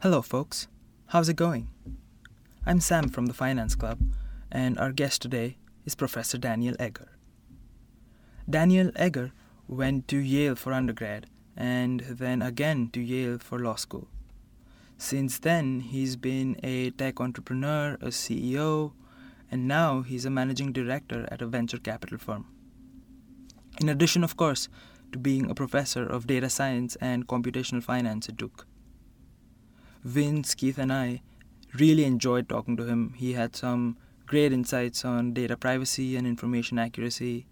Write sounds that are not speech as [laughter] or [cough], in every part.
Hello, folks. How's it going? I'm Sam from the Finance Club, and our guest today is Professor Daniel Egger. Daniel Egger went to Yale for undergrad and then again to Yale for law school. Since then, he's been a tech entrepreneur, a CEO, and now he's a managing director at a venture capital firm. In addition, of course, to being a professor of data science and computational finance at Duke. Vince, Keith, and I really enjoyed talking to him. He had some great insights on data privacy and information accuracy,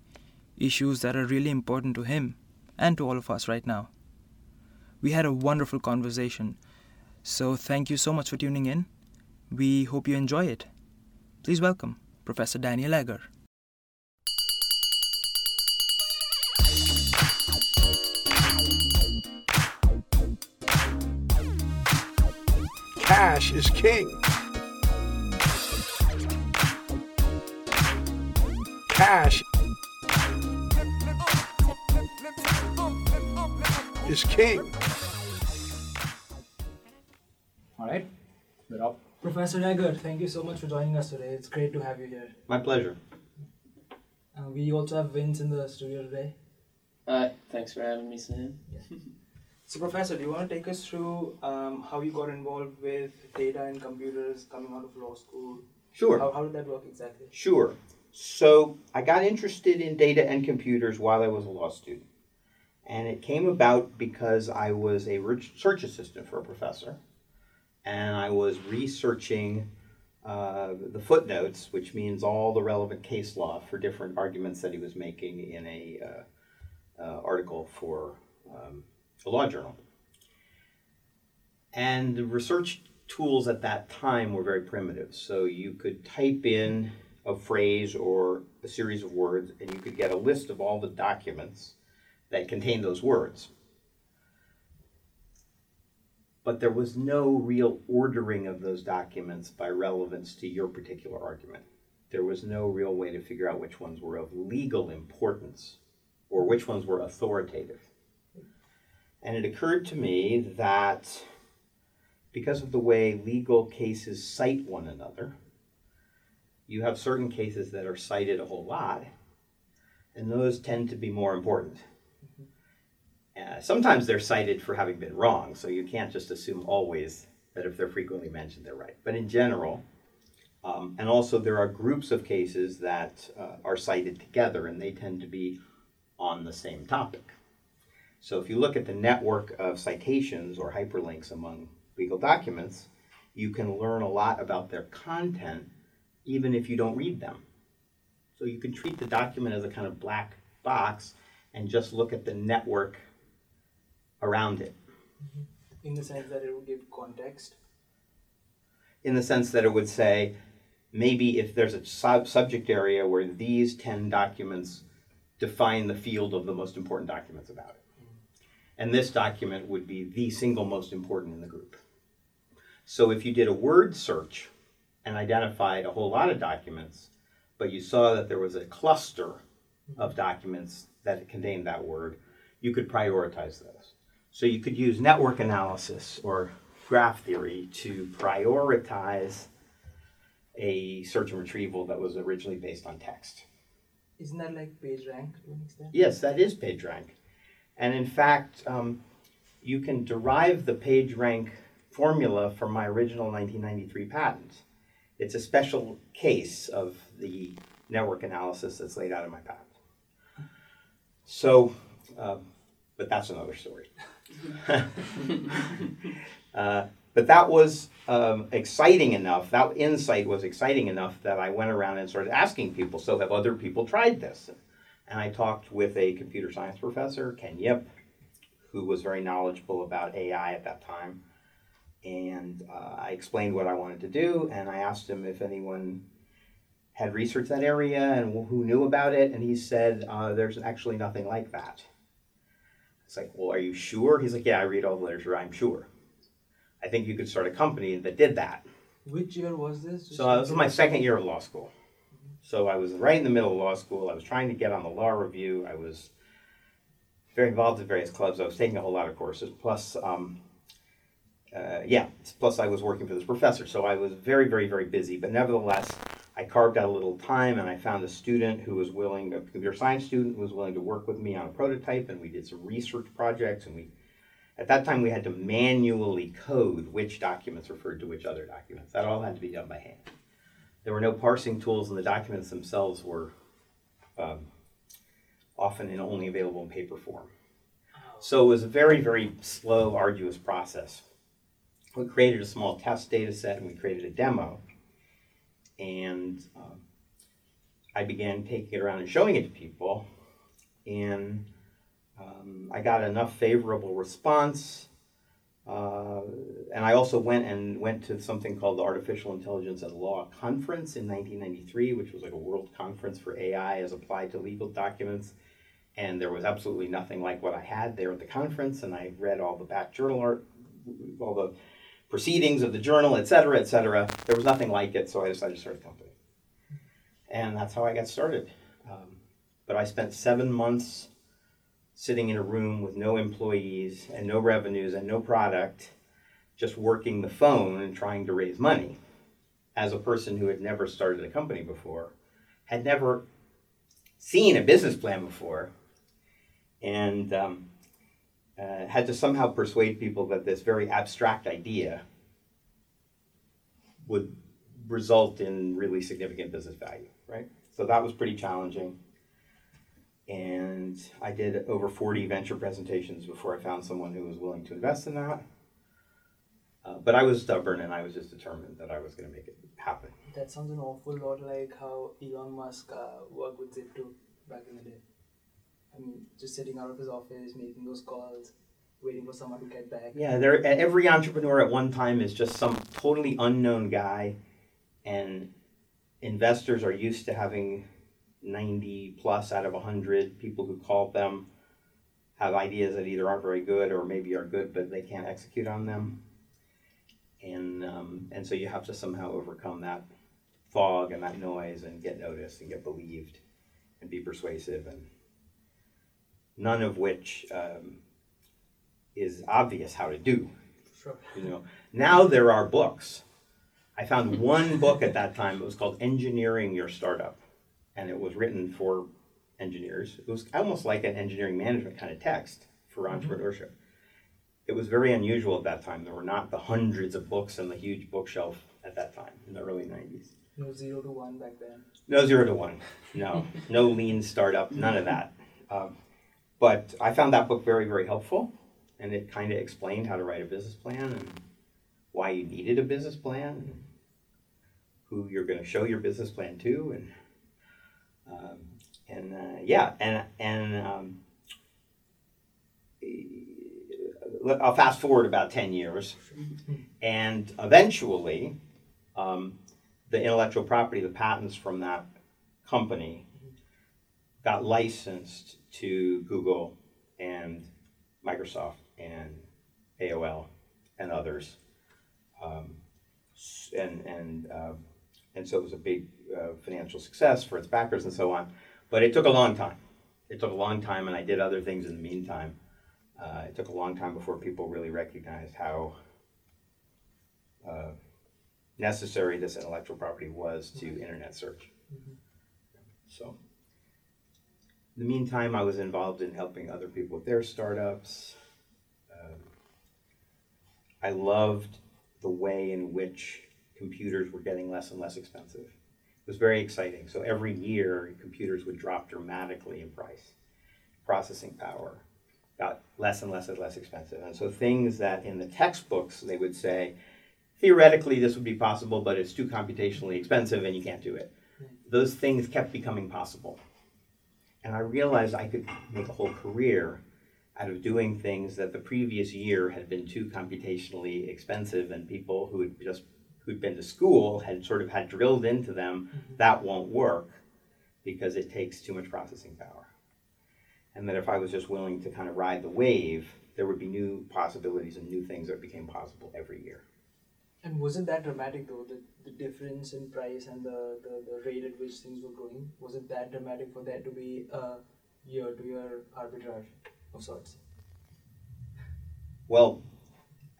issues that are really important to him and to all of us right now. We had a wonderful conversation, so thank you so much for tuning in. We hope you enjoy it. Please welcome Professor Daniel Egger. Cash is king. Cash is king. All right, we're up. Professor Egger, thank you so much for joining us today. It's great to have you here. My pleasure. Uh, we also have Vince in the studio today. Hi, thanks for having me, Sam. [laughs] So, Professor, do you want to take us through um, how you got involved with data and computers coming out of law school? Sure. How, how did that work exactly? Sure. So I got interested in data and computers while I was a law student. And it came about because I was a research assistant for a professor. And I was researching uh, the footnotes, which means all the relevant case law for different arguments that he was making in a uh, uh, article for um, a law journal. And the research tools at that time were very primitive. So you could type in a phrase or a series of words, and you could get a list of all the documents that contained those words. But there was no real ordering of those documents by relevance to your particular argument. There was no real way to figure out which ones were of legal importance or which ones were authoritative. And it occurred to me that because of the way legal cases cite one another, you have certain cases that are cited a whole lot, and those tend to be more important. Uh, sometimes they're cited for having been wrong, so you can't just assume always that if they're frequently mentioned, they're right. But in general, um, and also there are groups of cases that uh, are cited together, and they tend to be on the same topic. So if you look at the network of citations or hyperlinks among legal documents, you can learn a lot about their content even if you don't read them. So you can treat the document as a kind of black box and just look at the network around it. In the sense that it would give context. In the sense that it would say, maybe if there's a sub- subject area where these 10 documents define the field of the most important documents about it. And this document would be the single most important in the group. So if you did a word search and identified a whole lot of documents, but you saw that there was a cluster of documents that contained that word, you could prioritize those. So you could use network analysis or graph theory to prioritize a search and retrieval that was originally based on text. Isn't that like PageRank to an extent? Yes, that is PageRank. And in fact, um, you can derive the PageRank formula from my original 1993 patent. It's a special case of the network analysis that's laid out in my patent. So, um, but that's another story. [laughs] uh, but that was um, exciting enough, that insight was exciting enough that I went around and started asking people, so have other people tried this? And I talked with a computer science professor, Ken Yip, who was very knowledgeable about AI at that time. And uh, I explained what I wanted to do, and I asked him if anyone had researched that area and who knew about it. And he said, uh, There's actually nothing like that. It's like, Well, are you sure? He's like, Yeah, I read all the literature, I'm sure. I think you could start a company that did that. Which year was this? So uh, this was my second year of law school. So I was right in the middle of law school. I was trying to get on the law review. I was very involved in various clubs. I was taking a whole lot of courses. Plus, um, uh, yeah, plus I was working for this professor, so I was very, very, very busy. But nevertheless, I carved out a little time and I found a student who was willing, a computer science student who was willing to work with me on a prototype, and we did some research projects. And we, at that time, we had to manually code which documents referred to which other documents. That all had to be done by hand. There were no parsing tools, and the documents themselves were um, often in only available in paper form. So it was a very, very slow, arduous process. We created a small test data set and we created a demo. And um, I began taking it around and showing it to people. And um, I got enough favorable response. Uh, and I also went and went to something called the Artificial Intelligence and Law Conference in 1993, which was like a world conference for AI as applied to legal documents and there was absolutely nothing like what I had there at the conference. And I read all the back journal art, all the proceedings of the journal, et cetera, et cetera. There was nothing like it, so I decided to start a company. And that's how I got started. Um, but I spent seven months sitting in a room with no employees and no revenues and no product, just working the phone and trying to raise money. As a person who had never started a company before, had never seen a business plan before, and um, uh, had to somehow persuade people that this very abstract idea would result in really significant business value, right? So that was pretty challenging. And I did over 40 venture presentations before I found someone who was willing to invest in that. Uh, but I was stubborn and I was just determined that I was going to make it happen. That sounds an awful lot like how Elon Musk uh, worked with Zip2 back in the day. I mean, just sitting out of his office, making those calls, waiting for someone to get back. Yeah, there. Every entrepreneur at one time is just some totally unknown guy, and investors are used to having ninety plus out of hundred people who call them have ideas that either aren't very good or maybe are good but they can't execute on them, and um, and so you have to somehow overcome that fog and that noise and get noticed and get believed and be persuasive and none of which um, is obvious how to do. Sure. You know, now there are books. I found one book at that time. It was called Engineering Your Startup, and it was written for engineers. It was almost like an engineering management kind of text for mm-hmm. entrepreneurship. It was very unusual at that time. There were not the hundreds of books on the huge bookshelf at that time in the early 90s. No zero to one back then. No zero to one. No, [laughs] no lean startup. None of that. Um, but I found that book very, very helpful, and it kind of explained how to write a business plan and why you needed a business plan, and who you're going to show your business plan to, and um, and uh, yeah, and and um, I'll fast forward about ten years, and eventually, um, the intellectual property, the patents from that company, got licensed to Google and Microsoft and AOL and others. Um, and and uh, and so it was a big uh, financial success for its backers and so on. But it took a long time. It took a long time, and I did other things in the meantime. Uh, it took a long time before people really recognized how uh, necessary this intellectual property was to internet search. Mm-hmm. So in the meantime, I was involved in helping other people with their startups. Um, I loved the way in which computers were getting less and less expensive. It was very exciting. So every year, computers would drop dramatically in price. Processing power got less and less and less expensive. And so things that in the textbooks they would say, theoretically this would be possible, but it's too computationally expensive and you can't do it. Those things kept becoming possible. And I realized I could make a whole career out of doing things that the previous year had been too computationally expensive, and people who had just who'd been to school had sort of had drilled into them mm-hmm. that won't work because it takes too much processing power. And that if I was just willing to kind of ride the wave, there would be new possibilities and new things that became possible every year. And wasn't that dramatic though? The, the difference in price and the, the, the rate at which things were growing? Was it that dramatic for there to be a year to year arbitrage of sorts? Well,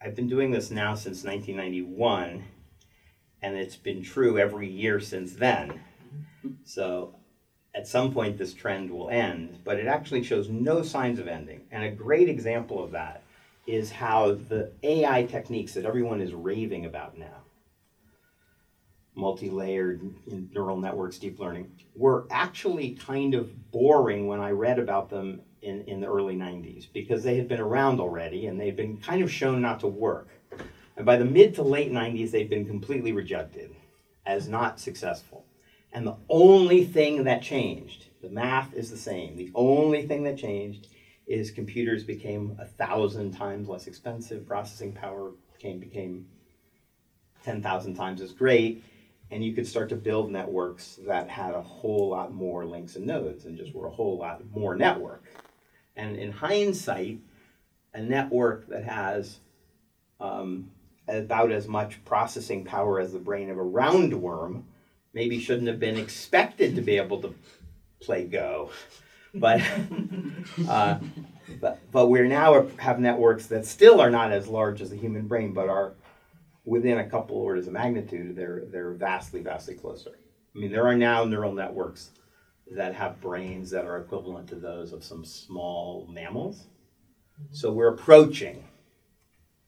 I've been doing this now since 1991, and it's been true every year since then. So at some point, this trend will end, but it actually shows no signs of ending. And a great example of that is how the AI techniques that everyone is raving about now multi layered neural networks, deep learning were actually kind of boring when I read about them in, in the early 90s because they had been around already and they'd been kind of shown not to work. And by the mid to late 90s, they'd been completely rejected as not successful. And the only thing that changed, the math is the same, the only thing that changed is computers became a thousand times less expensive, processing power became, became 10,000 times as great, and you could start to build networks that had a whole lot more links and nodes and just were a whole lot more network. And in hindsight, a network that has um, about as much processing power as the brain of a roundworm maybe shouldn't have been expected to be able to play Go. But, [laughs] uh, but, but we're now have networks that still are not as large as the human brain, but are within a couple orders of magnitude, they're, they're vastly, vastly closer. I mean, there are now neural networks that have brains that are equivalent to those of some small mammals. So we're approaching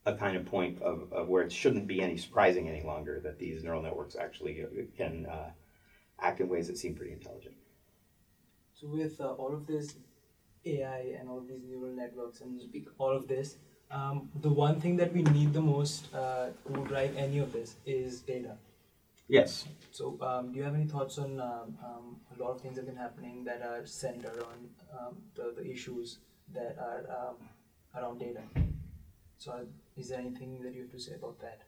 a kind of point of, of where it shouldn't be any surprising any longer that these neural networks actually can uh, act in ways that seem pretty intelligent. So with uh, all of this AI and all of these neural networks and all of this, um, the one thing that we need the most uh, to drive any of this is data. Yes. So, um, do you have any thoughts on um, um, a lot of things that have been happening that are centered on um, the, the issues that are um, around data? So, is there anything that you have to say about that?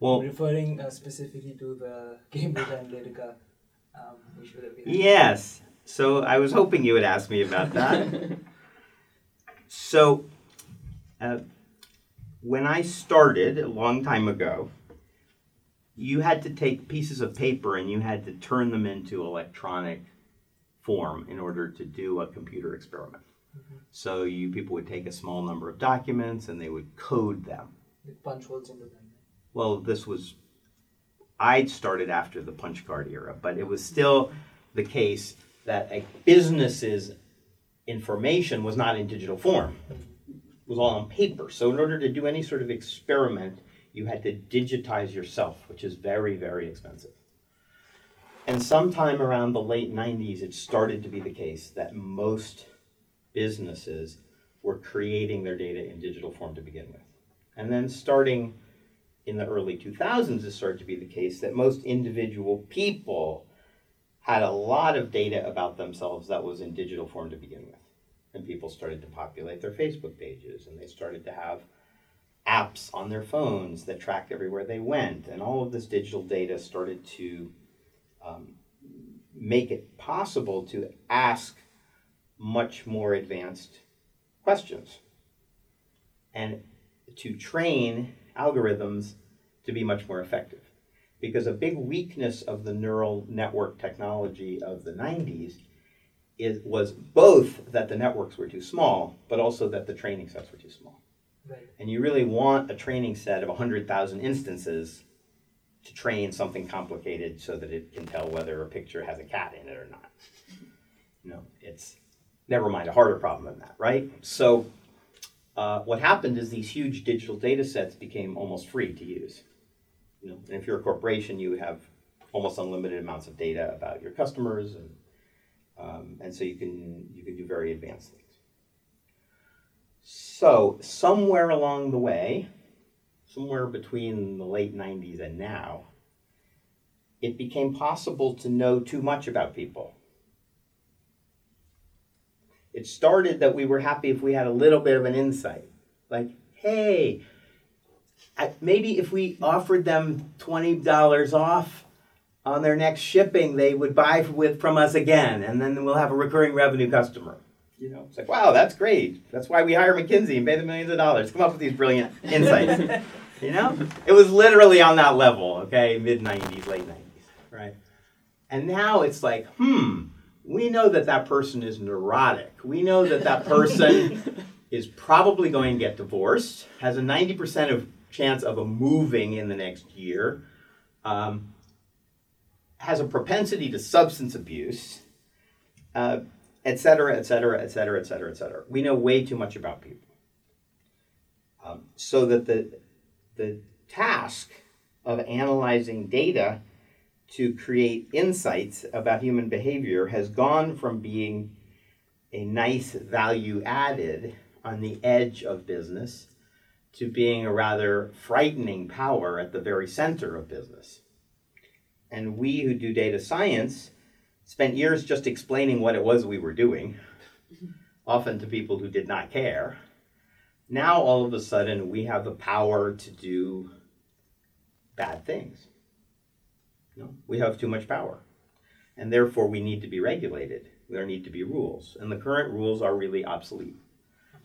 Well, referring uh, specifically to the [laughs] Cambridge Analytica um, issue that we had. Yes. So, I was hoping you would ask me about that. [laughs] so, uh, when I started a long time ago, you had to take pieces of paper and you had to turn them into electronic form in order to do a computer experiment. So you people would take a small number of documents and they would code them. punch holes into them. Well, this was I'd started after the punch card era, but it was still the case that a business's information was not in digital form. Mm-hmm was all on paper. So in order to do any sort of experiment, you had to digitize yourself, which is very, very expensive. And sometime around the late 90s, it started to be the case that most businesses were creating their data in digital form to begin with. And then starting in the early 2000s, it started to be the case that most individual people had a lot of data about themselves that was in digital form to begin with and people started to populate their Facebook pages and they started to have apps on their phones that tracked everywhere they went. And all of this digital data started to um, make it possible to ask much more advanced questions and to train algorithms to be much more effective. Because a big weakness of the neural network technology of the 90s it was both that the networks were too small, but also that the training sets were too small. Right. And you really want a training set of 100,000 instances to train something complicated so that it can tell whether a picture has a cat in it or not. Know, it's never mind a harder problem than that, right? So, uh, what happened is these huge digital data sets became almost free to use. You know, and if you're a corporation, you have almost unlimited amounts of data about your customers and um, and so you can you can do very advanced things. So somewhere along the way, somewhere between the late 90s and now, it became possible to know too much about people. It started that we were happy if we had a little bit of an insight. Like, hey, maybe if we offered them $20 off, on their next shipping they would buy with from us again, and then we'll have a recurring revenue customer. You know, it's like, wow, that's great. That's why we hire McKinsey and pay them millions of dollars. Come up with these brilliant insights. [laughs] you know, it was literally on that level. Okay, mid '90s, late '90s, right? And now it's like, hmm, we know that that person is neurotic. We know that that person [laughs] is probably going to get divorced, has a 90% of chance of a moving in the next year, um, has a propensity to substance abuse, uh, et cetera, et cetera, et cetera, et cetera, et cetera. We know way too much about people. Um, so that the, the task of analyzing data to create insights about human behavior has gone from being a nice value added on the edge of business to being a rather frightening power at the very center of business. And we who do data science spent years just explaining what it was we were doing, [laughs] often to people who did not care. Now, all of a sudden, we have the power to do bad things. We have too much power. And therefore, we need to be regulated. There need to be rules. And the current rules are really obsolete.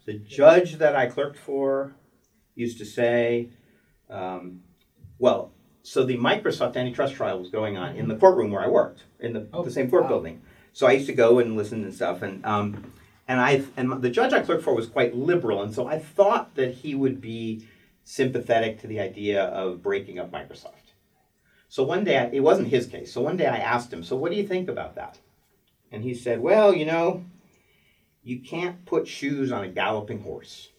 The judge that I clerked for used to say, um, well, so the Microsoft antitrust trial was going on in the courtroom where I worked, in the, Oh, the same court wow. building. So I used to go and listen and stuff. And, um, and, I, and the judge I clerked for was quite liberal. And so I thought that he would be sympathetic to the idea of breaking up Microsoft. So one day, I, it wasn't his case. So one day I asked him, So what do you think about that? And he said, Well, you know, you can't put shoes on a galloping horse.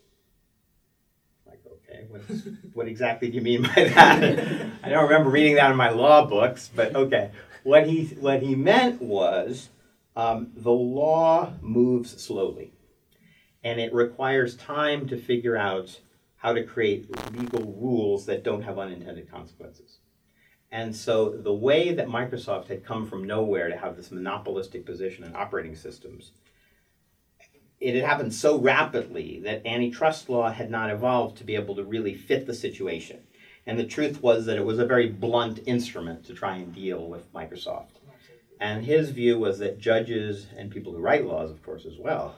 Like, okay, what's, [laughs] what exactly do you mean by that? [laughs] I don't remember reading that in my law books, but okay. What he, what he meant was um, the law moves slowly, and it requires time to figure out how to create legal rules that don't have unintended consequences. And so the way that Microsoft had come from nowhere to have this monopolistic position in operating systems, it had happened so rapidly that antitrust law had not evolved to be able to really fit the situation. And the truth was that it was a very blunt instrument to try and deal with Microsoft. And his view was that judges and people who write laws, of course, as well,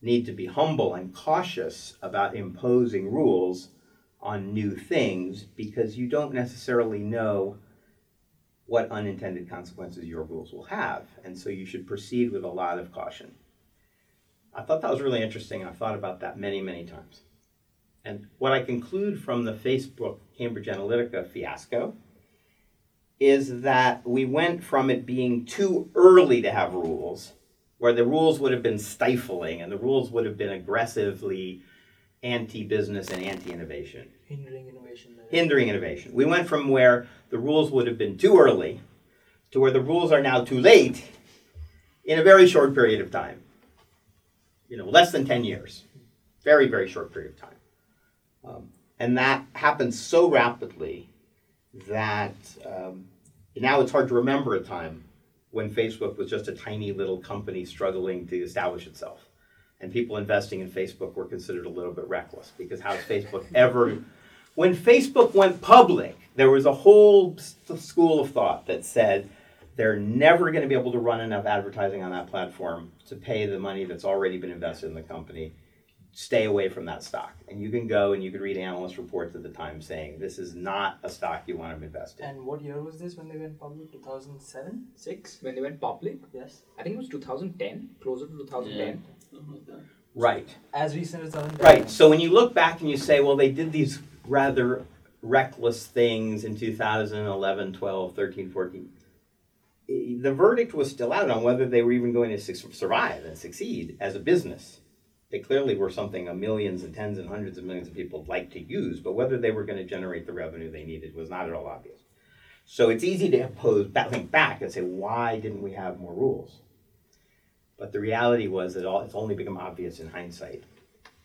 need to be humble and cautious about imposing rules on new things because you don't necessarily know what unintended consequences your rules will have. And so you should proceed with a lot of caution. I thought that was really interesting. I've thought about that many, many times. And what I conclude from the Facebook Cambridge Analytica fiasco is that we went from it being too early to have rules, where the rules would have been stifling and the rules would have been aggressively anti business and anti innovation, hindering innovation. hindering innovation. We went from where the rules would have been too early to where the rules are now too late in a very short period of time. You know, less than 10 years. Very, very short period of time. Um, and that happened so rapidly that um, now it's hard to remember a time when Facebook was just a tiny little company struggling to establish itself. And people investing in Facebook were considered a little bit reckless because how's Facebook ever. When Facebook went public, there was a whole school of thought that said they're never going to be able to run enough advertising on that platform to pay the money that's already been invested in the company. Stay away from that stock. And you can go and you can read analyst reports at the time saying this is not a stock you want to invest in. And what year was this when they went public? 2007? 6? When they went public, Yes. I think it was 2010, closer to 2010. Something like that. Right. As recent as 2010. Right. So when you look back and you say, well, they did these rather reckless things in 2011, 12, 13, 14, eh, the verdict was still out on whether they were even going to su- survive and succeed as a business. They clearly were something a millions and tens and hundreds of millions of people like to use, but whether they were going to generate the revenue they needed was not at all obvious. So it's easy to pose back, think back and say, why didn't we have more rules? But the reality was that all, it's only become obvious in hindsight.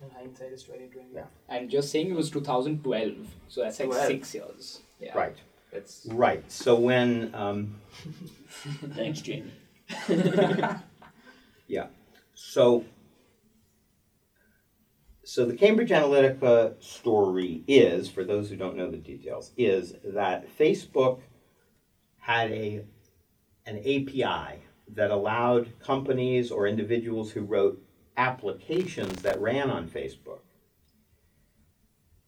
In hindsight, is 2020. Yeah. And just saying it was 2012, so that's like 12. six years. Yeah. Right. That's Right. So when, um, [laughs] Thanks, Jamie. [laughs] yeah. So, so the Cambridge Analytica story is, for those who don't know the details, is that Facebook had a an API that allowed companies or individuals who wrote applications that ran on Facebook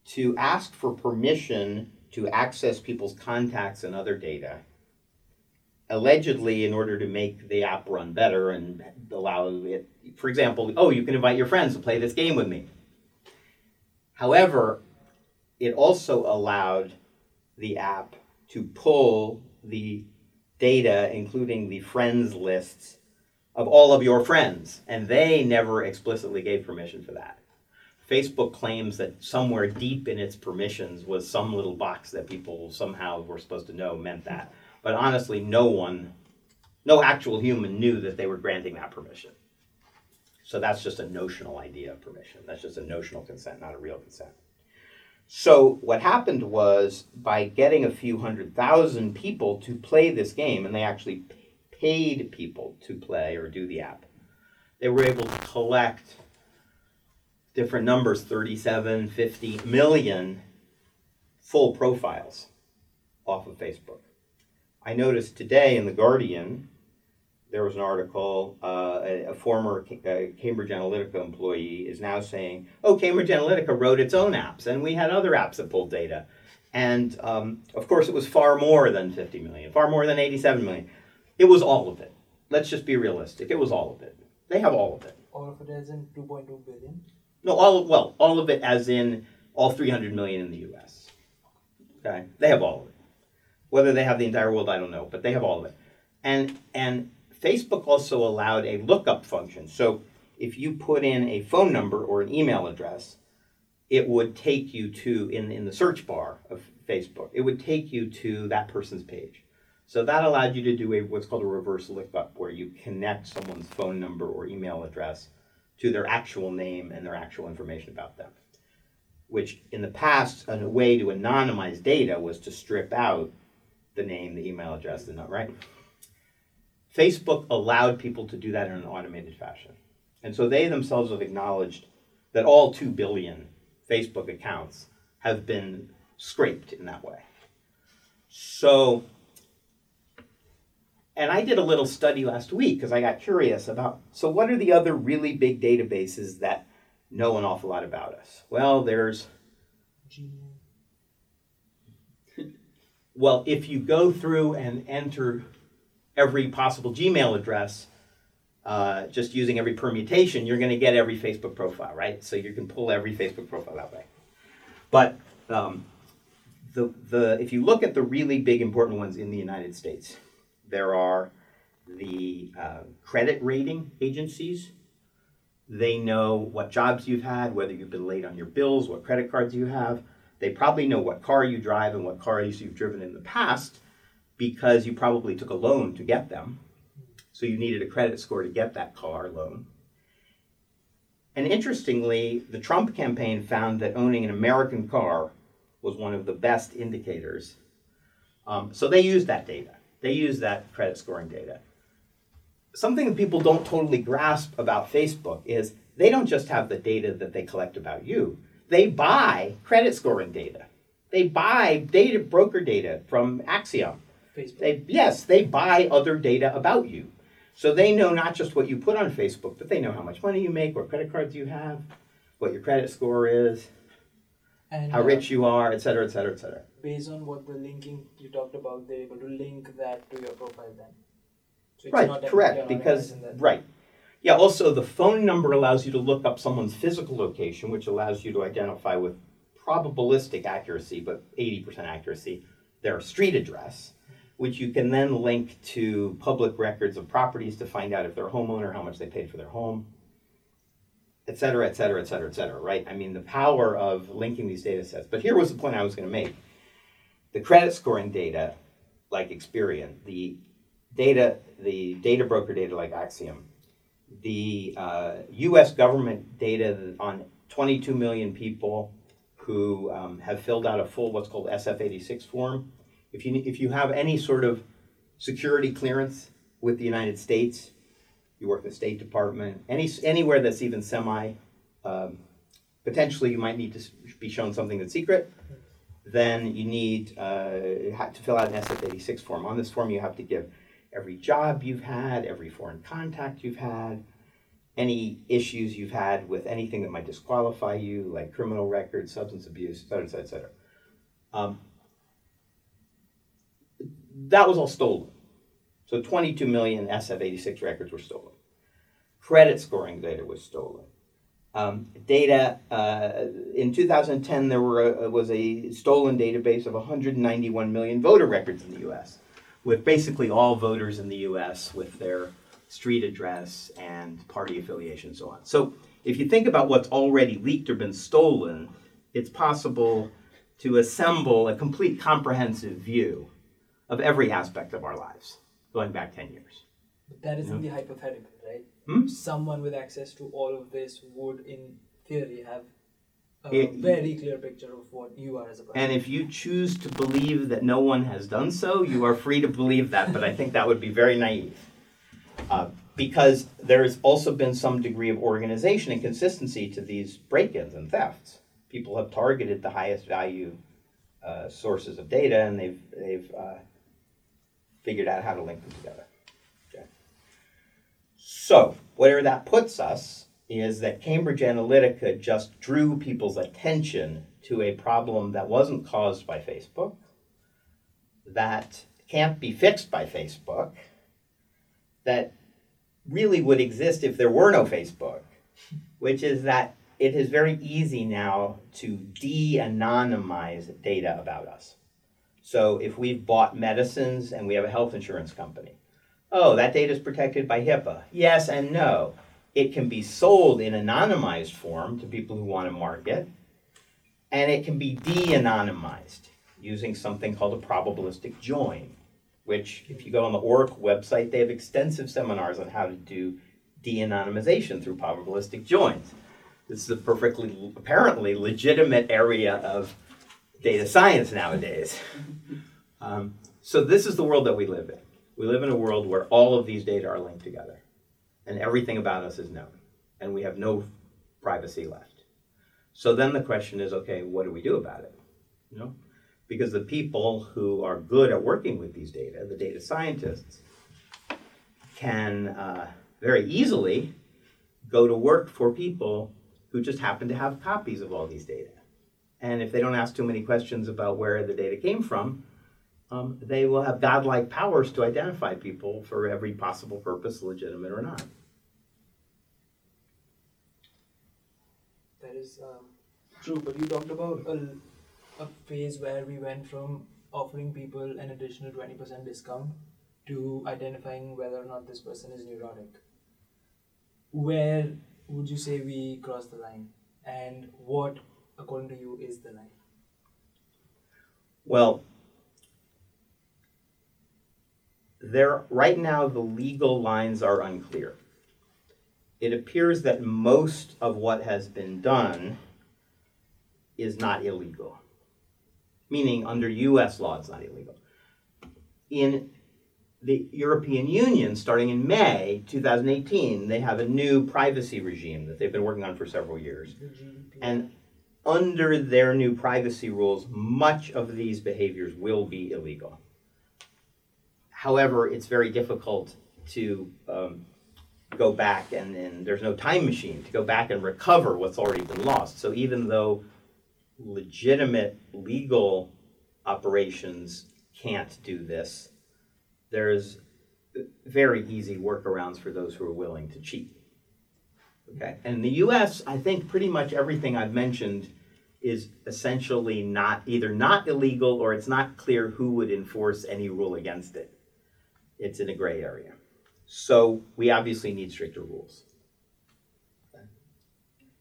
to ask for permission to access people's contacts and other data allegedly, in order to make the app run better and allow it, for example, oh, you can invite your friends to play this game with me. However, it also allowed the app to pull the data, including the friends lists of all of your friends, and they never explicitly gave permission for that. Facebook claims that somewhere deep in its permissions was some little box that people somehow were supposed to know meant that. But honestly, no one, no actual human knew that they were granting that permission. So that's just a notional idea of permission. That's just a notional consent, not a real consent. So what happened was by getting a few hundred thousand people to play this game, and they actually paid people to play or do the app, they were able to collect different numbers 37, 50 million full profiles off of Facebook. I noticed today in The Guardian, there was an article, uh, a, a, former uh, Cambridge Analytica employee is now saying, oh, Cambridge Analytica wrote its own apps, and we had other apps that pulled data. And um, of course, it was far more than 50 million, far more than 87 million. It was all of it. Let's just be realistic. It was all of it. They have all of it. All of it as in 2.2 billion? No, all of, well, all of it as in all 300 million in the U.S. Okay, they have all of it. Whether they have the entire world, I don't know, but they have all of it. And and Facebook also allowed a lookup function. So if you put in a phone number or an email address, it would take you to in in the search bar of Facebook. It would take you to that person's page. So that allowed you to do a what's called a reverse lookup, where you connect someone's phone number or email address to their actual name and their actual information about them. Which in the past, a way to anonymize data was to strip out the name, the email address, the number, right? Facebook allowed people to do that in an automated fashion. And so they themselves have acknowledged that all 2 billion Facebook accounts have been scraped in that way. So, and I did a little study last week because I got curious about so, what are the other really big databases that know an awful lot about us? Well, there's well, if you go through and enter every possible Gmail address, uh, just using every permutation, you're going to get every Facebook profile, right? So you can pull every Facebook profile that way. But um, the, the, if you look at the really big important ones in the United States, there are the uh, credit rating agencies. They know what jobs you've had, whether you've been late on your bills, what credit cards you have. They probably know what car you drive and what cars you've driven in the past because you probably took a loan to get them. So you needed a credit score to get that car loan. And interestingly, the Trump campaign found that owning an American car was one of the best indicators. Um, so they used that data. They used that credit scoring data. Something that people don't totally grasp about Facebook is they don't just have the data that they collect about you they buy credit scoring data. They buy data broker data from Acxiom. Facebook. They, yes, they buy other data about you. So they know not just what you put on Facebook, but they know how much money you make, what credit cards you have, what your credit score is, and how uh, rich you are, et cetera, et cetera, et cetera. based on what the linking you talked about, they're able to link that to your profile then. So Right, not correct, because, right. Yeah, also the phone number allows you to look up someone's physical location, which allows you to identify with probabilistic accuracy, but 80% accuracy, their street address, which you can then link to public records of properties to find out if they're a homeowner, how much they paid for their home, et cetera, et cetera, et cetera, et cetera, right? I mean, the power of linking these data sets. But here was the point I was going to make. The credit scoring data, like Experian, the data, the data broker data like Acxiom, the uh, U.S. government data on 22 million people who um, have filled out a full what's called SF86 form. If you if you have any sort of security clearance with the United States, you work in the State Department, any anywhere that's even semi, um, potentially you might need to be shown something that's secret. Then you need uh, to fill out an SF86 form. On this form, you have to give every job you've had, every foreign contact you've had, any issues you've had with anything that might disqualify you, like criminal records, substance abuse, et cetera, et cetera, et cetera. Um, that was all stolen. So 22 million SF86 records were stolen. Credit scoring data was stolen. Um, data uh, in 2010, there were a, was a stolen database of 191 million voter records in the U.S., with basically all voters in the U.S. with their street address and party affiliation and so on. So if you think about what's already leaked or been stolen, it's possible to assemble a complete comprehensive view of every aspect of our lives going back 10 years. But that is in the hypothetical, right? Hmm? Someone with access to all of this would, in theory, have a It- very clear picture of what you are as a person. And if you choose to believe that no one has done so, you are free to believe that, but I think that would be very naive. Uh, because has also been some degree of organization and consistency to these break ins and thefts. People have targeted the highest value uh, sources of data and they've, they've uh, figured out how to link them together. Okay. So, where that puts us is that Cambridge Analytica just drew people's attention to a problem that wasn't caused by Facebook, that can't be fixed by Facebook, that really would exist if there were no Facebook, which is that it is very easy now to de anonymize data about us. So if we've bought medicines and we have a health insurance company, oh, that data is protected by HIPAA. Yes and no. It can be sold in anonymized form to people who want to market, and it can be de anonymized using something called a probabilistic join, which, if you go on the Oracle website, they have extensive seminars on how to do de anonymization through probabilistic joins. This is a perfectly, apparently, legitimate area of data science nowadays. Um, so, this is the world that we live in. We live in a world where all of these data are linked together and everything about us is known, and we have no privacy left. So then the question is, okay, what do we do about it? You know, because the people who are good at working with these data, the data scientists, can uh, very easily go to work for people who just happen to have copies of all these data. And if they don't ask too many questions about where the data came from, um, they will have godlike powers to identify people for every possible purpose, legitimate or not. That is um, true, but you talked about a, a phase where we went from offering people an additional 20% discount to identifying whether or not this person is neurotic. Where would you say we crossed the line? And what, according to you, is the line? Well, there right now the legal lines are unclear. It appears that most of what has been done is not illegal, meaning under U.S. law it's not illegal. In the European Union, starting in May 2018, they have a new privacy regime that they've been working on for several years. And under their new privacy rules, much of these behaviors will be illegal. However, it's very difficult to um, go back and, and there's no time machine to go back and recover what's already been lost. So even though legitimate legal operations can't do this, there's very easy workarounds for those who are willing to cheat. Okay, and in the U.S., I think pretty much everything I've mentioned is essentially not either not illegal or it's not clear who would enforce any rule against it. It's in a gray area. So we obviously need stricter rules.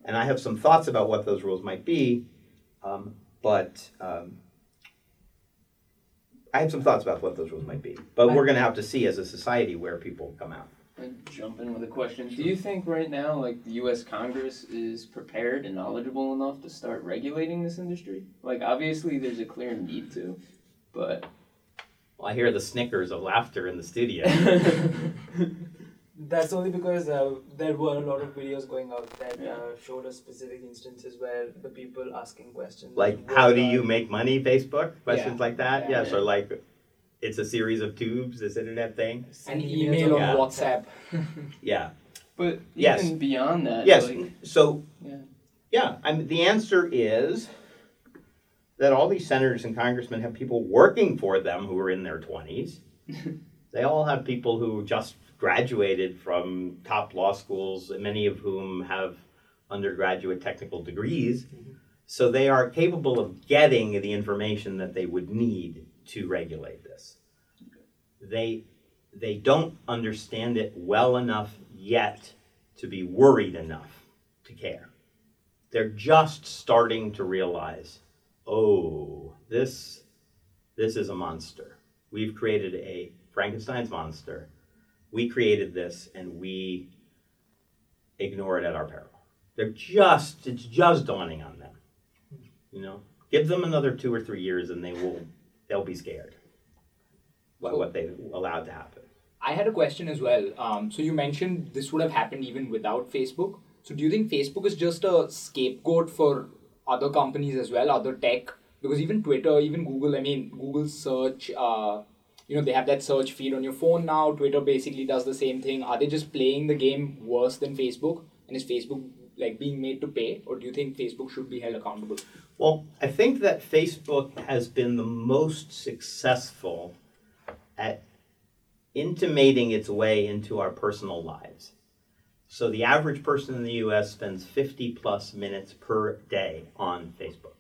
And I have some thoughts about what those rules might be, um, but um, I have some thoughts about what those rules might be. But we're going to have to see as a society where people come out. Jump in with a question. Do you think right now, like the U.S. Congress is prepared and knowledgeable enough to start regulating this industry? Like, obviously, there's a clear need to, but Well, I hear the snickers of laughter in the studio. [laughs] That's only because uh, there were a lot of videos going out that Yeah. uh, showed us specific instances where the people asking questions. like, how do you make money, Facebook? Questions Yeah. like that? Yeah. Yes, or like, it's a series of tubes, this internet thing. An sending email emails on Yeah. WhatsApp. [laughs] Yeah. but Yes. even beyond that, Yes. like, So, yeah. yeah, I mean, the answer is that all these senators and congressmen have people working for them who are in their 20s. [laughs] They all have people who just graduated from top law schools, many of whom have undergraduate technical degrees. Mm-hmm. So they are capable of getting the information that they would need to regulate this. They they don't understand it well enough yet to be worried enough to care. They're just starting to realize, oh, this this is a monster. We've created a Frankenstein's monster. We created this and we ignore it at our peril. They're just it's just dawning on them. You know? Give them another two or three years and they will they'll be scared. What what they allowed to happen. I had a question as well. Um, so you mentioned this would have happened even without Facebook. So do you think Facebook is just a scapegoat for other companies as well, other tech? Because even Twitter, even Google, I mean, Google search, uh, you know, they have that search feed on your phone now. Twitter basically does the same thing. Are they just playing the game worse than Facebook? And is Facebook like being made to pay, or do you think Facebook should be held accountable? Well, I think that Facebook has been the most successful at intimating its way into our personal lives. So the average person in the US spends 50 plus minutes per day on Facebook.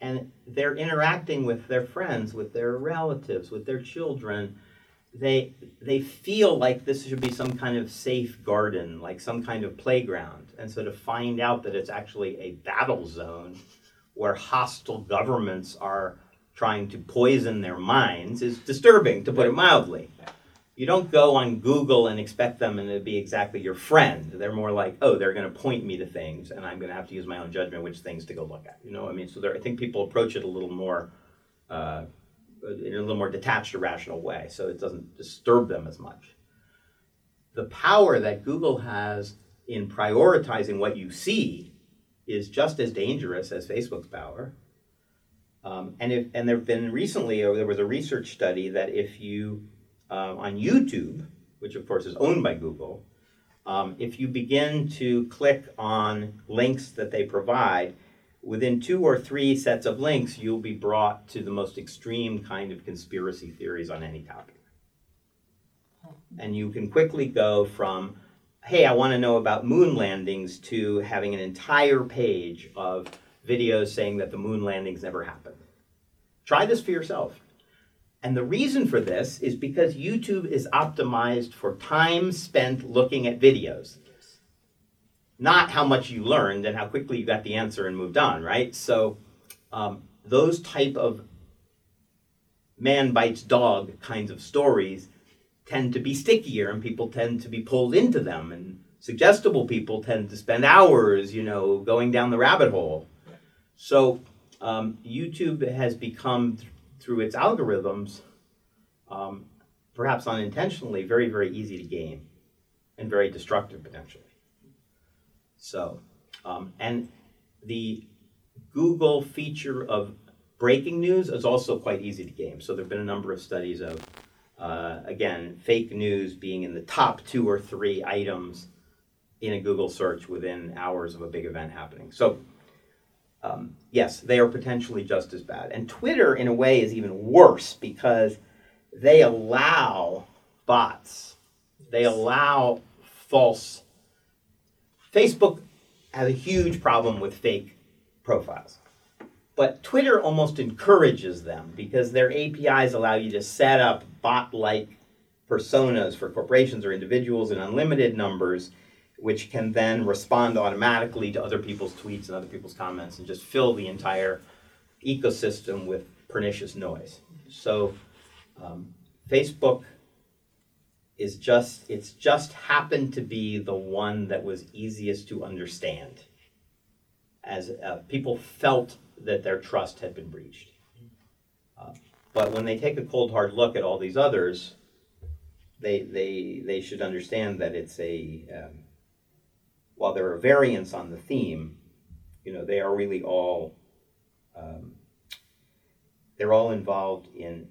And they're interacting with their friends, with their relatives, with their children. They, they feel like this should be some kind of safe garden, like some kind of playground. And so to find out that it's actually a battle zone where hostile governments are trying to poison their minds is disturbing, to put it mildly. You don't go on Google and expect them and to be exactly your friend. They're more like, oh, they're going to point me to things, and I'm going to have to use my own judgment which things to go look at. You know, what I mean, so there, I think people approach it a little more, uh, in a little more detached, irrational way, so it doesn't disturb them as much. The power that Google has in prioritizing what you see is just as dangerous as Facebook's power. Um, and if, and there have been recently, uh, there was a research study that if you uh, on YouTube, which of course is owned by Google, um, if you begin to click on links that they provide, within two or three sets of links, you'll be brought to the most extreme kind of conspiracy theories on any topic. And you can quickly go from, hey, I want to know about moon landings, to having an entire page of videos saying that the moon landings never happened. Try this for yourself. And the reason for this is because YouTube is optimized for time spent looking at videos, not how much you learned and how quickly you got the answer and moved on, right? So um, those type of man bites dog kinds of stories tend to be stickier and people tend to be pulled into them. And suggestible people tend to spend hours you know going down the rabbit hole. So um, youtube has become through its algorithms um, perhaps unintentionally very very easy to game and very destructive potentially so um, and the google feature of breaking news is also quite easy to game so there have been a number of studies of uh, again, fake news being in the top two or three items in a Google search within hours of a big event happening. So, um, yes, they are potentially just as bad. And Twitter, in a way, is even worse because they allow bots, they allow false. Facebook has a huge problem with fake profiles. But Twitter almost encourages them because their APIs allow you to set up bot like personas for corporations or individuals in unlimited numbers, which can then respond automatically to other people's tweets and other people's comments and just fill the entire ecosystem with pernicious noise. So, um, Facebook is just, it's just happened to be the one that was easiest to understand as uh, people felt that their trust had been breached. Uh, but when they take a cold hard look at all these others, they they they should understand that it's a um, while there are variants on the theme, you know they are really all um, they're all involved in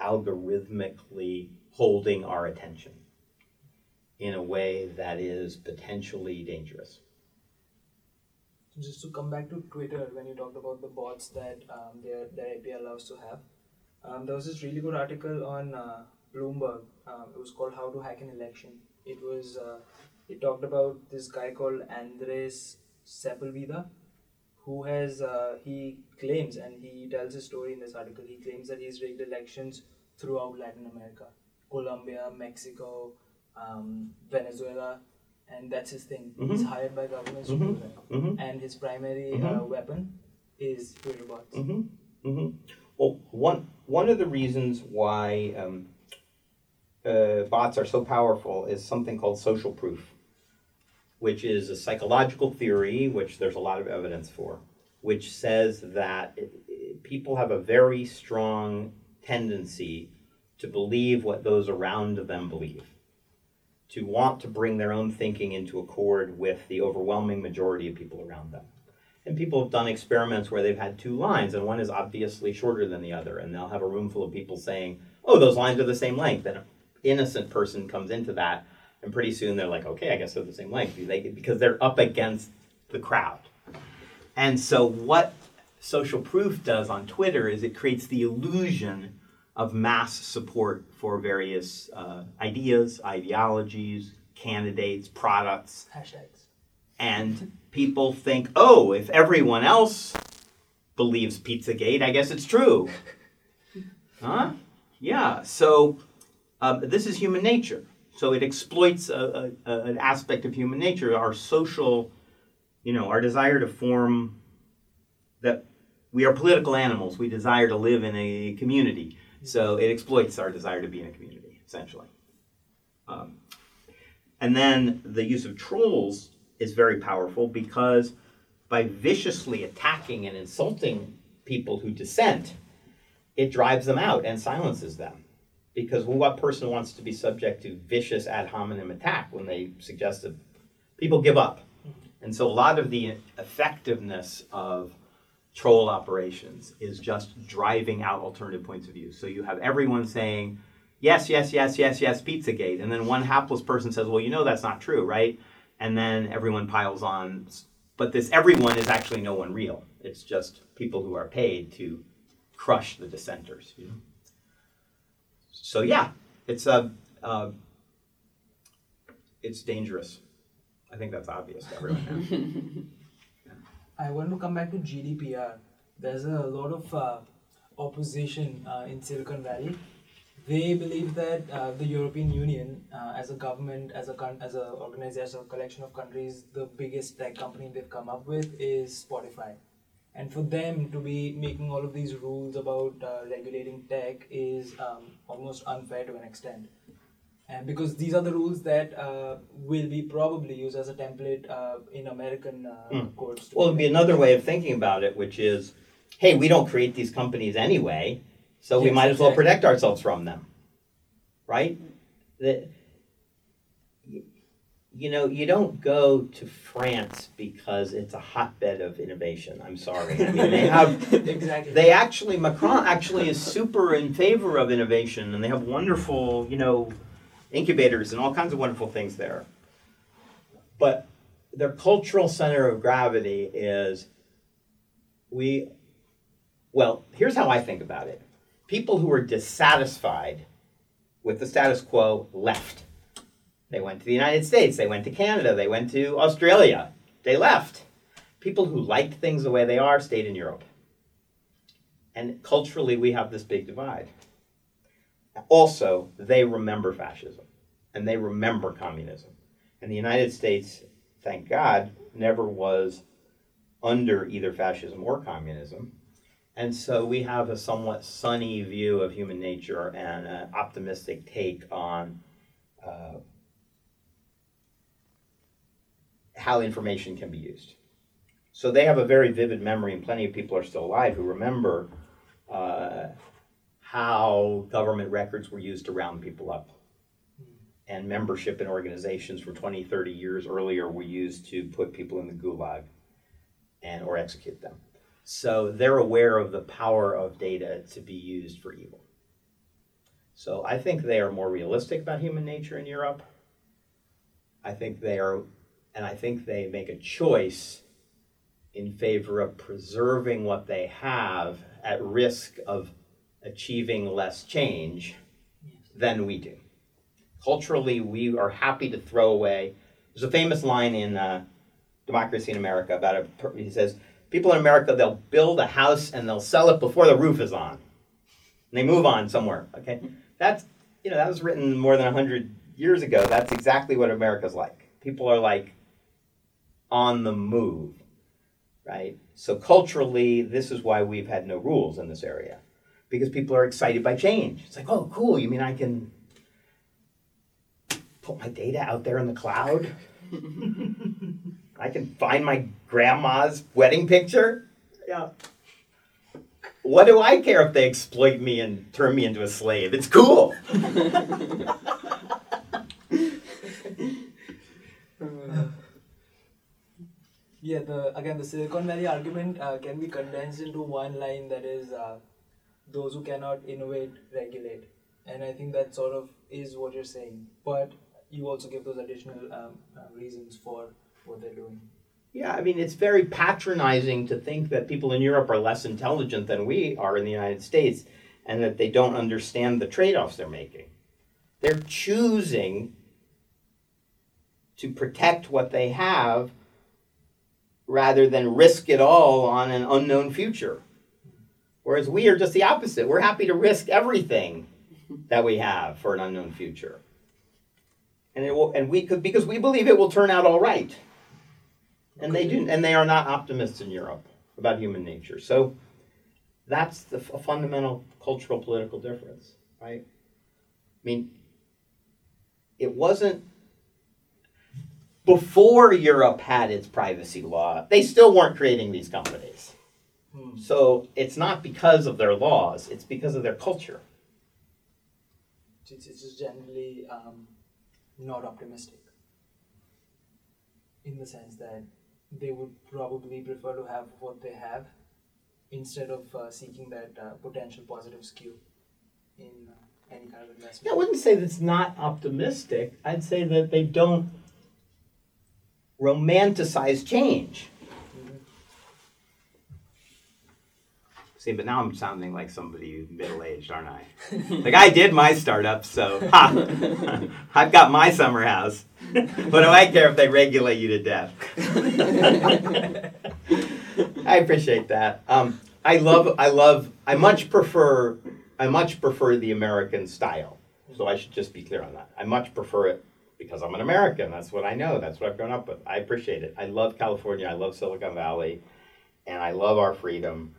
algorithmically holding our attention in a way that is potentially dangerous. just to come back to Twitter, when you talked about the bots that um, their their API allows to have, um, there was this really good article on uh, Bloomberg. Uh, it was called "How to Hack an Election." It was uh, it talked about this guy called Andres Sepulveda, who has uh, he claims and he tells his story in this article. He claims that he's rigged elections throughout Latin America, Colombia, Mexico, um, Venezuela, and that's his thing. He's Mhm. hired by governments to Mhm. do that, Mm-hmm. and his primary uh, weapon is Twitter bots. Mm-hmm. Mm-hmm. Well, one one of the reasons why um, uh, bots are so powerful is something called social proof, which is a psychological theory, which there's a lot of evidence for, which says that people have a very strong tendency to believe what those around them believe, to want to bring their own thinking into accord with the overwhelming majority of people around them. And people have done experiments where they've had two lines, and one is obviously shorter than the other, and they'll have a room full of people saying, "Oh, those lines are the same length." And an innocent person comes into that, and pretty soon they're like, "Okay, I guess they're the same length," They- because they're up against the crowd. And so, what social proof does on Twitter is it creates the illusion of mass support for various uh, ideas, ideologies, candidates, products, Hashtags. and people think, oh, if everyone else believes Pizzagate, I guess it's true. [laughs] Huh? Yeah. So um, this is human nature. So it exploits a, a, a- an aspect of human nature, our social, you know, our desire to form that we are political animals. We desire to live in a community. So it exploits our desire to be in a community, essentially. Um, and then the use of trolls is very powerful because by viciously attacking and insulting people who dissent, it drives them out and silences them. Because what person wants to be subject to vicious ad hominem attack when they suggest that people give up? And so a lot of the effectiveness of troll operations is just driving out alternative points of view. So you have everyone saying, yes, yes, yes, yes, yes, Pizzagate. And then one hapless person says, well, you know that's not true, right? And then everyone piles on. But this everyone is actually no one real. It's just people who are paid to crush the dissenters. You know? So yeah, it's a, uh, it's dangerous. I think that's obvious to everyone now. [laughs] I want to come back to GDPR. There's a lot of uh, opposition uh, in Silicon Valley. They believe that uh, the European Union, uh, as a government, as a con- as a organization, as a collection of countries, the biggest tech company they've come up with is Spotify. And for them to be making all of these rules about uh, regulating tech is um, almost unfair to an extent. And because these are the rules that uh, will be probably used as a template uh, in American uh, Mm. courts. Well, it'd be another way of thinking about it, which is, hey, we don't create these companies anyway, so we might as well protect ourselves from them, right? The, you know, you don't go to France because it's a hotbed of innovation. I'm sorry. I mean, they have [laughs] exactly. they actually Macron actually is super in favor of innovation, and they have wonderful, you know, incubators and all kinds of wonderful things there. But their cultural center of gravity is we. Well, here's how I think about it: people who are dissatisfied with the status quo left. They went to the United States. They went to Canada. They went to Australia. They left. People who liked things the way they are stayed in Europe. And culturally, we have this big divide. Also, they remember fascism and they remember communism. And the United States, thank God, never was under either fascism or communism. And so we have a somewhat sunny view of human nature and an optimistic take on uh, how information can be used. So they have a very vivid memory, and plenty of people are still alive who remember uh, how government records were used to round people up. And membership in organizations from 20, 30 years earlier were used to put people in the gulag and or execute them. So they're aware of the power of data to be used for evil. So I think they are more realistic about human nature in Europe. I think they are, and I think they make a choice in favor of preserving what they have at risk of achieving less change than we do. Culturally, we are happy to throw away. There's a famous line in uh, Democracy in America about a. He says, "People in America they'll build a house and they'll sell it before the roof is on. And they move on somewhere." Okay, that's you know that was written more than hundred years ago. That's exactly what America's like. People are like on the move, right? So culturally, this is why we've had no rules in this area, because people are excited by change. It's like, oh, cool. You mean I can put my data out there in the cloud? [laughs] I can find my grandma's wedding picture? Yeah. What do I care if they exploit me and turn me into a slave? It's cool. [laughs] [laughs] Uh. Yeah, the again the Silicon Valley argument uh, can be condensed into one line that is uh, those who cannot innovate regulate, and I think that sort of is what you're saying. But you also give those additional um, uh, reasons for what they're doing. Yeah, I mean, it's very patronizing to think that people in Europe are less intelligent than we are in the United States and that they don't understand the trade offs they're making. They're choosing to protect what they have rather than risk it all on an unknown future. Whereas we are just the opposite. We're happy to risk everything that we have for an unknown future. And it will, and we could because we believe it will turn out all right. And they do, and they are not optimists in Europe about human nature. So that's the f- fundamental cultural political difference, right? I mean, it wasn't before Europe had its privacy law. They still weren't creating these companies. So it's not because of their laws; it's because of their culture. It's, it's just generally um, not optimistic in the sense that they would probably prefer to have what they have instead of uh, seeking that uh, potential positive skew in uh, any kind of investment. Yeah, I wouldn't say that's not optimistic. I'd say that they don't romanticize change. See, but now I'm sounding like somebody middle aged, aren't I? [laughs] like I did my startup, so ha, [laughs] I've got my summer house. [laughs] what do I care if they regulate you to death? I appreciate that. Um, I love, I love, I much prefer, I much prefer the American style. So I should just be clear on that. I much prefer it because I'm an American. That's what I know. That's what I've grown up with. I appreciate it. I love California. I love Silicon Valley, and I love our freedom.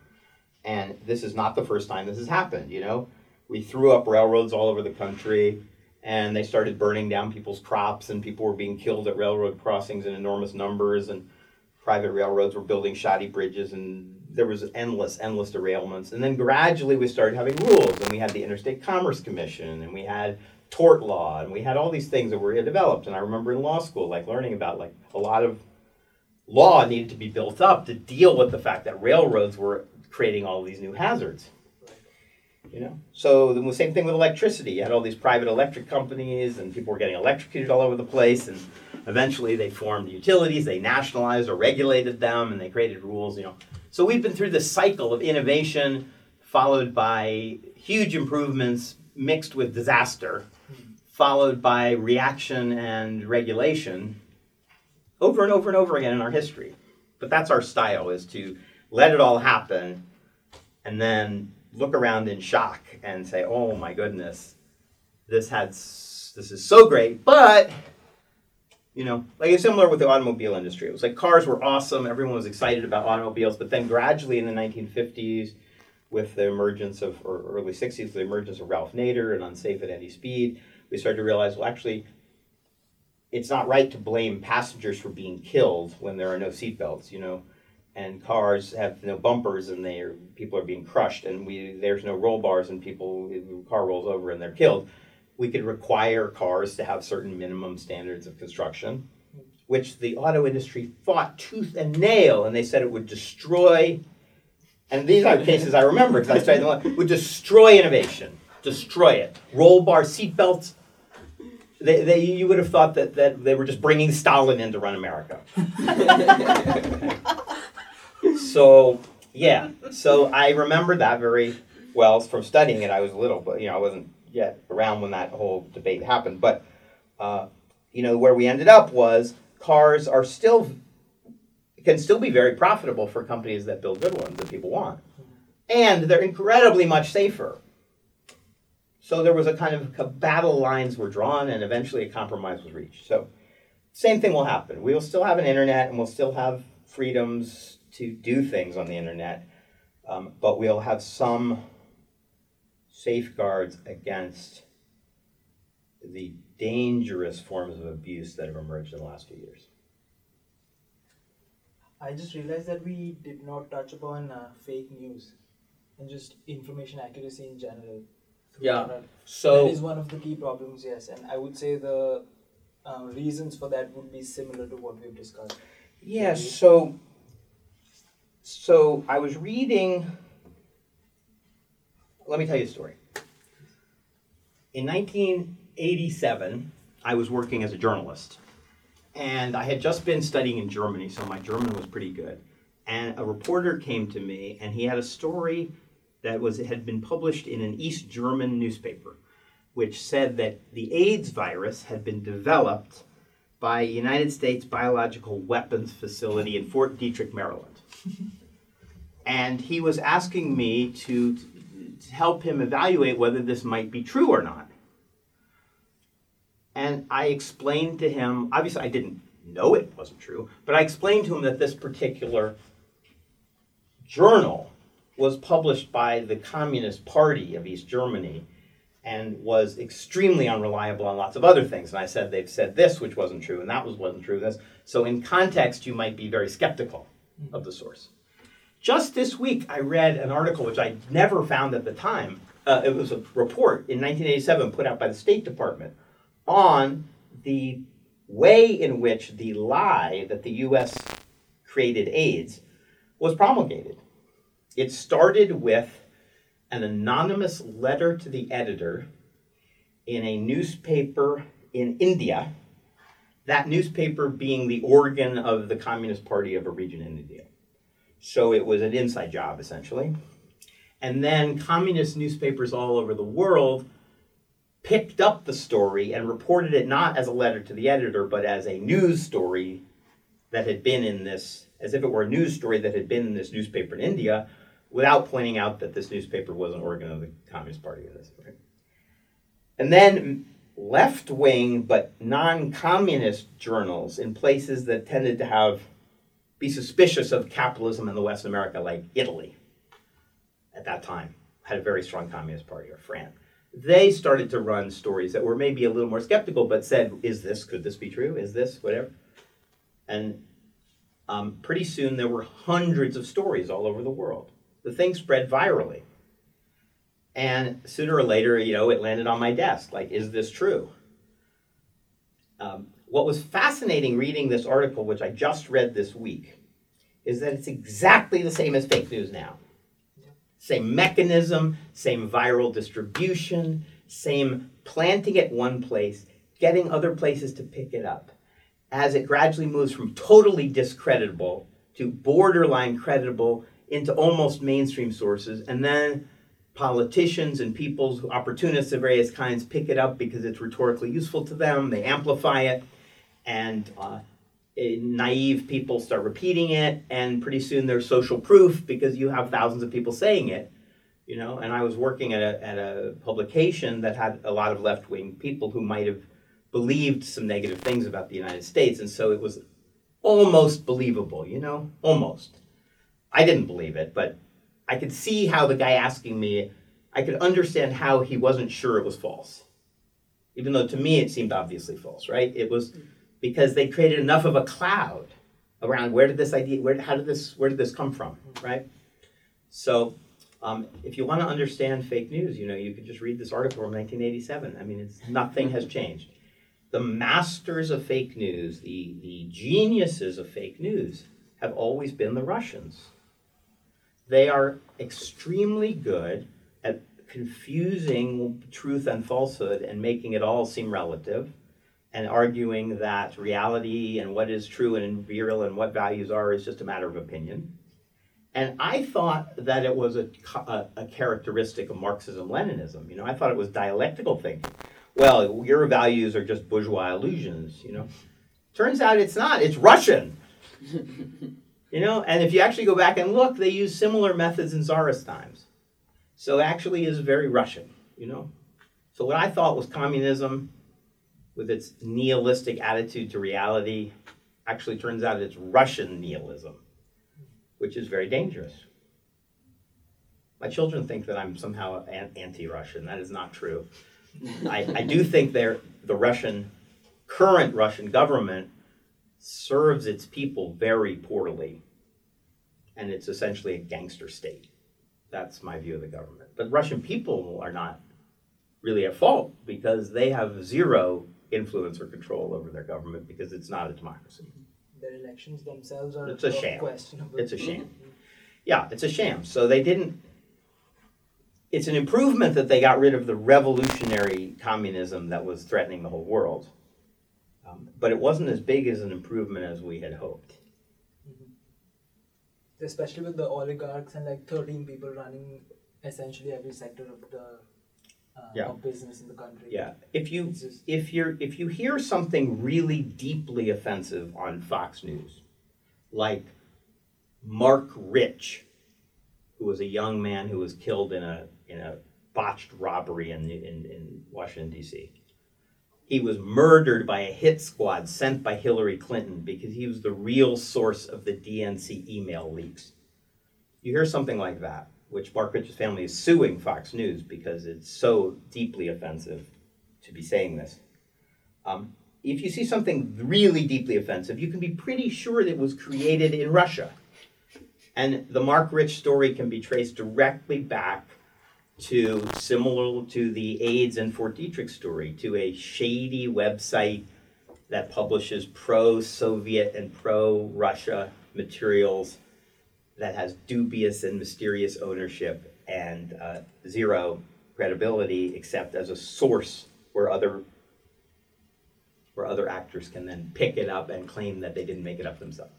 And this is not the first time this has happened. You know, we threw up railroads all over the country, and they started burning down people's crops, and people were being killed at railroad crossings in enormous numbers, and private railroads were building shoddy bridges, and there was endless, endless derailments. And then gradually we started having rules, and we had the Interstate Commerce Commission, and we had tort law, and we had all these things that were developed. And I remember in law school, like learning about like a lot of law needed to be built up to deal with the fact that railroads were creating all these new hazards. You know, so the same thing with electricity. You had all these private electric companies, and people were getting electrocuted all over the place. And eventually, they formed utilities. They nationalized or regulated them, and they created rules. You know, so we've been through this cycle of innovation, followed by huge improvements mixed with disaster, followed by reaction and regulation, over and over and over again in our history. But that's our style: is to let it all happen, and then look around in shock and say, "Oh my goodness, this had this is so great." But you know, like it's similar with the automobile industry. It was like cars were awesome, everyone was excited about automobiles, but then gradually in the 1950s, with the emergence of or early 60s, the emergence of Ralph Nader and unsafe at any speed, we started to realize, well, actually. It's not right to blame passengers for being killed when there are no seatbelts, you know and cars have no bumpers and they are, people are being crushed and we there's no roll bars and people the car rolls over and they're killed we could require cars to have certain minimum standards of construction which the auto industry fought tooth and nail and they said it would destroy and these are cases i remember because i studied them would destroy innovation destroy it roll bar seat belts they, they, you would have thought that, that they were just bringing Stalin in to run America. [laughs] so yeah so i remember that very well from studying it i was little but you know i wasn't yet around when that whole debate happened, but uh, you know where we ended up was cars are still can still be very profitable for companies that build good ones that people want, and they're incredibly much safer. So there was a kind of battle lines were drawn, and eventually a compromise was reached. So same thing will happen. We will still have an internet, and we'll still have freedoms to do things on the internet, um, but we'll have some safeguards against the dangerous forms of abuse that have emerged in the last few years. I just realized that we did not touch upon uh, fake news and just information accuracy in general. Yeah. So that is one of the key problems, yes, and I would say the uh, reasons for that would be similar to what we've discussed. Yes, so so I was reading let me tell you a story. In 1987, I was working as a journalist. And I had just been studying in Germany, so my German was pretty good. And a reporter came to me and he had a story that was had been published in an East German newspaper which said that the AIDS virus had been developed by United States biological weapons facility in Fort Detrick, Maryland. and he was asking me to, to help him evaluate whether this might be true or not. And I explained to him, obviously, I didn't know it wasn't true, but I explained to him that this particular journal was published by the Communist Party of East Germany and was extremely unreliable on lots of other things. And I said they've said this, which wasn't true, and that was wasn't true. This. So in context, you might be very skeptical of the source. Just this week, I read an article which I never found at the time. Uh, it was a report in 1987 put out by the State Department on the way in which the lie that the U.S. created AIDS was promulgated. It started with an anonymous letter to the editor in a newspaper in India, that newspaper being the organ of the Communist Party of a region in India. So it was an inside job, essentially. And then communist newspapers all over the world picked up the story and reported it not as a letter to the editor, but as a news story that had been in this, as if it were a news story that had been in this newspaper in India, without pointing out that this newspaper was an organ of the Communist Party of this. And then left wing but non communist journals in places that tended to have be suspicious of capitalism in the West America, like Italy at that time, had a very strong communist party, or France. They started to run stories that were maybe a little more skeptical, but said, "Is this? Could this be true? Is this whatever?" And um, pretty soon there were hundreds of stories all over the world. The thing spread virally, and sooner or later, you know, it landed on my desk. Like, is this true? Um, what was fascinating reading this article, which I just read this week, is that it's exactly the same as fake news now. Same mechanism, same viral distribution, same planting it one place, getting other places to pick it up. As it gradually moves from totally discreditable to borderline credible into almost mainstream sources, and then politicians and people's opportunists of various kinds pick it up because it's rhetorically useful to them, they amplify it, and uh, eh, naive people start repeating it, and pretty soon there's social proof because you have thousands of people saying it. You know, and I was working at a, at a publication that had a lot of left wing people who might have believed some negative things about the United States, and so it was almost believable, you know, almost. I didn't believe it, but I could see how the guy asking me, I could understand how he wasn't sure it was false. Even though to me it seemed obviously false, right? It was because they created enough of a cloud around where did this idea, where, how did this, where did this come from, right? So um, if you want to understand fake news, you know, you could just read this article from 1987. I mean, it's nothing has changed. The masters of fake news, the, the geniuses of fake news, have always been the Russians. They are extremely good at confusing truth and falsehood and making it all seem relative and arguing that reality and what is true and real and what values are is just a matter of opinion. And I thought that it was a, a, a characteristic of Marxism Leninism. You know, I thought it was dialectical thinking. Well, your values are just bourgeois illusions, you know. Turns out it's not, it's Russian. [laughs] you know, and if you actually go back and look, they use similar methods in Tsarist times. So actually is very Russian, you know. So what I thought was communism with its nihilistic attitude to reality actually turns out it's Russian nihilism, which is very dangerous. My children think that I'm somehow anti-Russian. That is not true. [laughs] I, I do think they're, the Russian, current Russian government serves its people very poorly, and it's essentially a gangster state. That's my view of the government. But Russian people are not really at fault because they have zero influence or control over their government because it's not a democracy. Their elections themselves are It's a sham. questionable. It's a sham. Yeah, it's a sham. So they didn't. It's an improvement that they got rid of the revolutionary communism that was threatening the whole world. Um, but it wasn't as big as an improvement as we had hoped. Especially with the oligarchs and like 13 people running essentially every sector of the uh, Yeah. of business in the country. Yeah, if you just- if you're if you hear something really deeply offensive on Fox News, like Mark Rich, who was a young man who was killed in a in a botched robbery in in, in Washington D.C. He was murdered by a hit squad sent by Hillary Clinton because he was the real source of the DNC email leaks. You hear something like that, which Mark Rich's family is suing Fox News because it's so deeply offensive to be saying this. Um, if you see something really deeply offensive, you can be pretty sure that it was created in Russia. And the Mark Rich story can be traced directly back to similar to the AIDS and Fort Detrick story, to a shady website that publishes pro Soviet and pro Russia materials that has dubious and mysterious ownership and uh, zero credibility except as a source where other where other actors can then pick it up and claim that they didn't make it up themselves.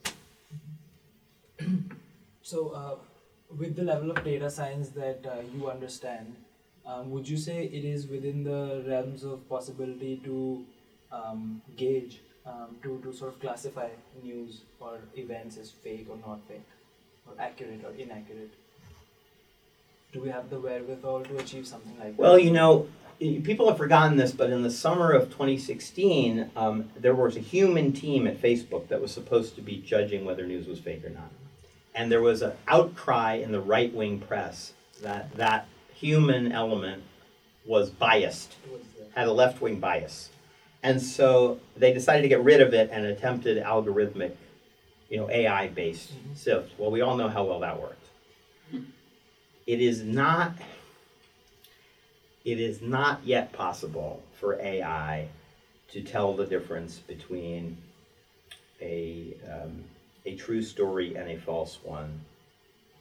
So, uh, with the level of data science that uh, you understand, um, would you say it is within the realms of possibility to um, gauge, um, to, to sort of classify news or events as fake or not fake, or accurate or inaccurate? Do we have the wherewithal to achieve something like that? Well, you know, people have forgotten this, but in the summer of 2016, um, there was a human team at Facebook that was supposed to be judging whether news was fake or not. And there was an outcry in the right wing press that that human element was biased, had a left wing bias. And so they decided to get rid of it and attempted algorithmic, you know, AI based Mhm. sift. Well, we all know how well that worked. It is not it is not yet possible for AI to tell the difference between a, um, a true story and a false one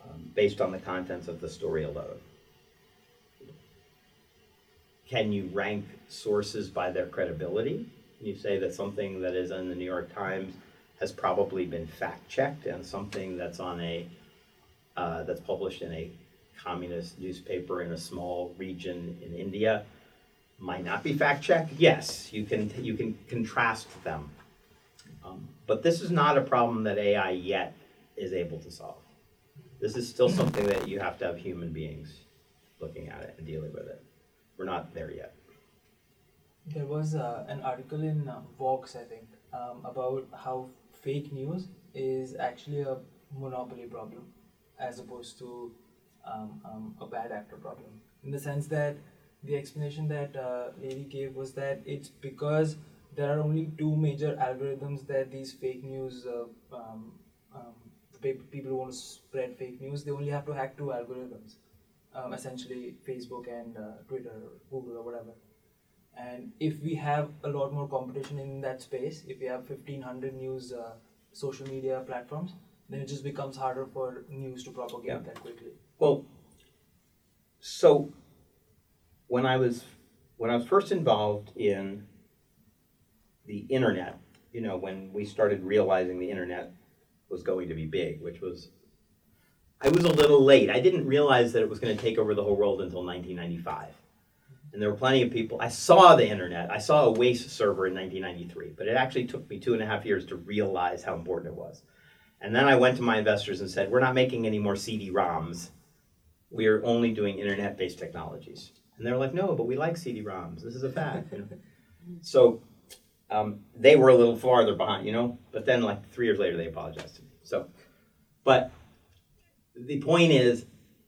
um, based on the contents of the story alone. Can you rank sources by their credibility? You say that something that is in the New York Times has probably been fact checked, and something that's on a uh, that's published in a communist newspaper in a small region in India might not be fact checked. Yes, you can you can contrast them, but this is not a problem that AI yet is able to solve. This is still something that you have to have human beings looking at it and dealing with it. We're not there yet. There was uh, an article in uh, Vox, I think, um, about how fake news is actually a monopoly problem as opposed to um, um, a bad actor problem. In the sense that the explanation that uh, lady gave was that it's because there are only two major algorithms that these fake news uh, um, um, people who want to spread fake news they only have to hack two algorithms um, essentially facebook and uh, twitter or google or whatever and if we have a lot more competition in that space if we have 1500 news uh, social media platforms then it just becomes harder for news to propagate Yeah. that quickly Well, so when I was when I was first involved in the internet, you know, when we started realizing the internet was going to be big, which was I was a little late. I didn't realize that it was going to take over the whole world until 1995. And there were plenty of people. I saw the internet. I saw a WAIS server in 1993, but it actually took me two and a half years to realize how important it was. And then I went to my investors and said, We're not making any more CD ROMs. We're only doing internet based technologies. And they're like, No, but we like CD ROMs. This is a fact. [laughs] So um, they were a little farther behind, you know? But then, like, three years later, they apologized to me. So, but the point is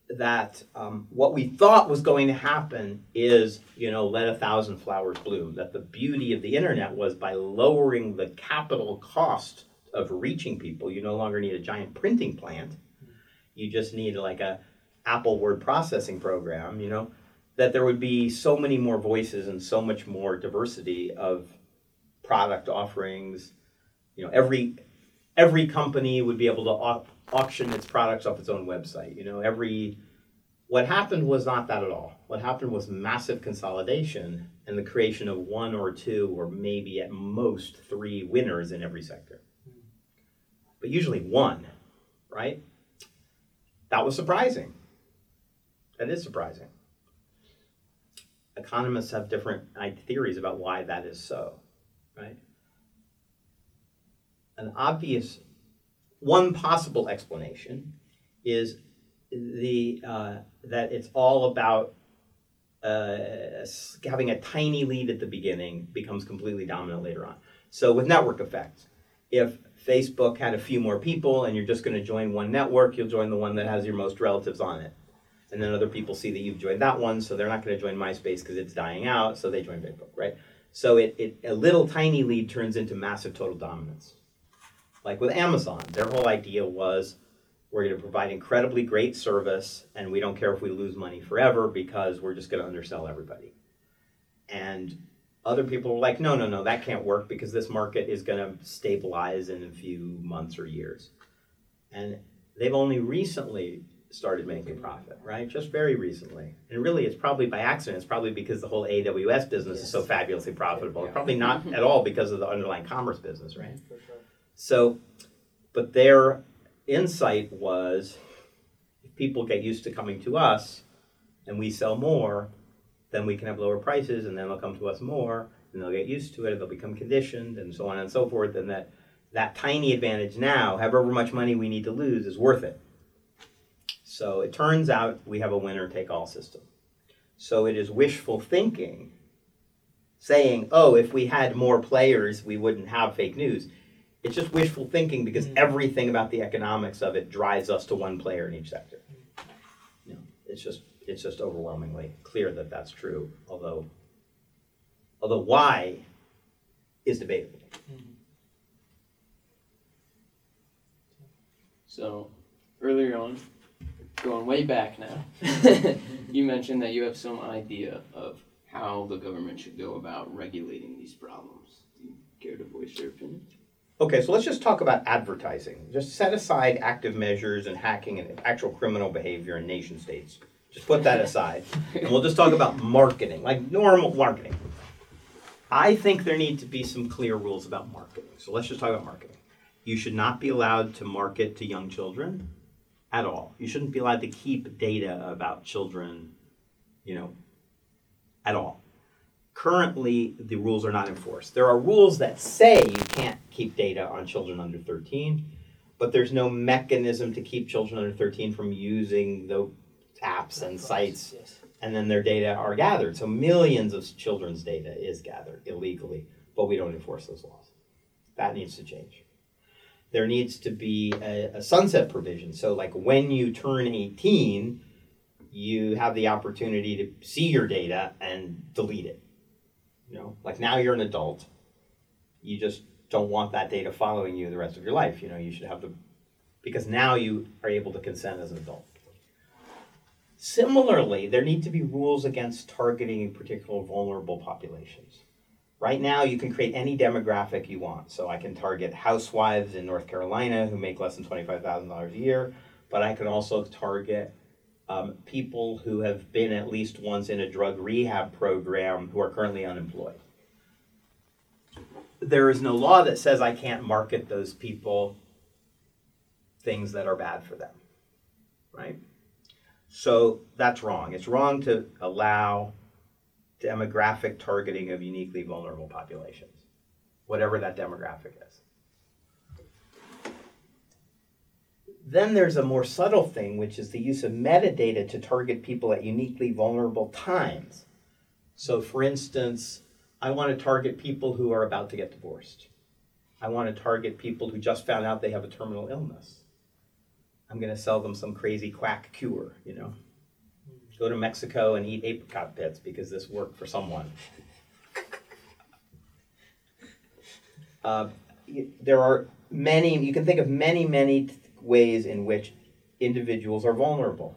that um, what we thought was going to happen is, you know, let a thousand flowers bloom. That the beauty of the internet was by lowering the capital cost of reaching people, you no longer need a giant printing plant. You just need like a Apple word processing program, you know, that there would be so many more voices and so much more diversity of product offerings. You know, every every company would be able to au- auction its products off its own website. You know, every what happened was not that at all. What happened was massive consolidation and the creation of one or two or maybe at most three winners in every sector. But usually one, right? That was surprising. That is surprising. Economists have different theories about why that is so, right? An obvious, one possible explanation is the uh, that it's all about uh, having a tiny lead at the beginning becomes completely dominant later on. So with network effects, if Facebook had a few more people and you're just going to join one network, you'll join the one that has your most relatives on it. And then other people see that you've joined that one, so they're not going to join MySpace because it's dying out, so they join Facebook, right? So it, it a little tiny lead turns into massive total dominance. Like with Amazon, their whole idea was we're going to provide incredibly great service and we don't care if we lose money forever because we're just going to undersell everybody. And other people were like, no, no, no, that can't work because this market is going to stabilize in a few months or years. And they've only recently started making profit, right? Just very recently. And really, it's probably by accident. It's probably because the whole AWS business is so fabulously profitable. It's probably not at all because of the underlying commerce business, right? For sure. So, but their insight was if people get used to coming to us and we sell more, then we can have lower prices and then they'll come to us more and they'll get used to it, and they'll become conditioned and so on and so forth, and that that tiny advantage now, however much money we need to lose, is worth it. So it turns out we have a winner take all system. So it is wishful thinking saying, oh, if we had more players, we wouldn't have fake news. It's just wishful thinking because mm. everything about the economics of it drives us to one player in each sector. You know, it's just it's just overwhelmingly clear that that's true. Although although why is debatable. Mm-hmm. So, earlier on, going way back now, [laughs] you mentioned that you have some idea of how the government should go about regulating these problems. Do you care to voice your opinion? Okay, so let's just talk about advertising. Just set aside active measures and hacking and actual criminal behavior in nation states. Just put that aside. and we'll just talk about marketing, like normal marketing. I think there need to be some clear rules about marketing. So let's just talk about marketing. You should not be allowed to market to young children at all. You shouldn't be allowed to keep data about children, you know, at all. Currently, the rules are not enforced. There are rules that say you can't keep data on children under 13, but there's no mechanism to keep children under 13 from using the apps and sites Yes. and then their data are gathered. So millions of children's data is gathered illegally, but we don't enforce those laws. That needs to change. There needs to be a, a sunset provision. So, like when you turn 18, you have the opportunity to see your data and delete it. You know, like now you're an adult, you just don't want that data following you the rest of your life. You know, you should have the because now you are able to consent as an adult. Similarly, there need to be rules against targeting particular vulnerable populations. Right now, you can create any demographic you want. So I can target housewives in North Carolina who make less than $25,000 a year, but I can also target um, people who have been at least once in a drug rehab program who are currently unemployed. There is no law that says I can't market those people things that are bad for them. right? So that's wrong. It's wrong to allow demographic targeting of uniquely vulnerable populations, whatever that demographic is. Then there's a more subtle thing, which is the use of metadata to target people at uniquely vulnerable times. So, for instance, I want to target people who are about to get divorced. I want to target people who just found out they have a terminal illness. I'm going to sell them some crazy quack cure, you know. Go to Mexico and eat apricot pits because this worked for someone. [laughs] Uh, there are many, you can think of many, many ways in which individuals are vulnerable.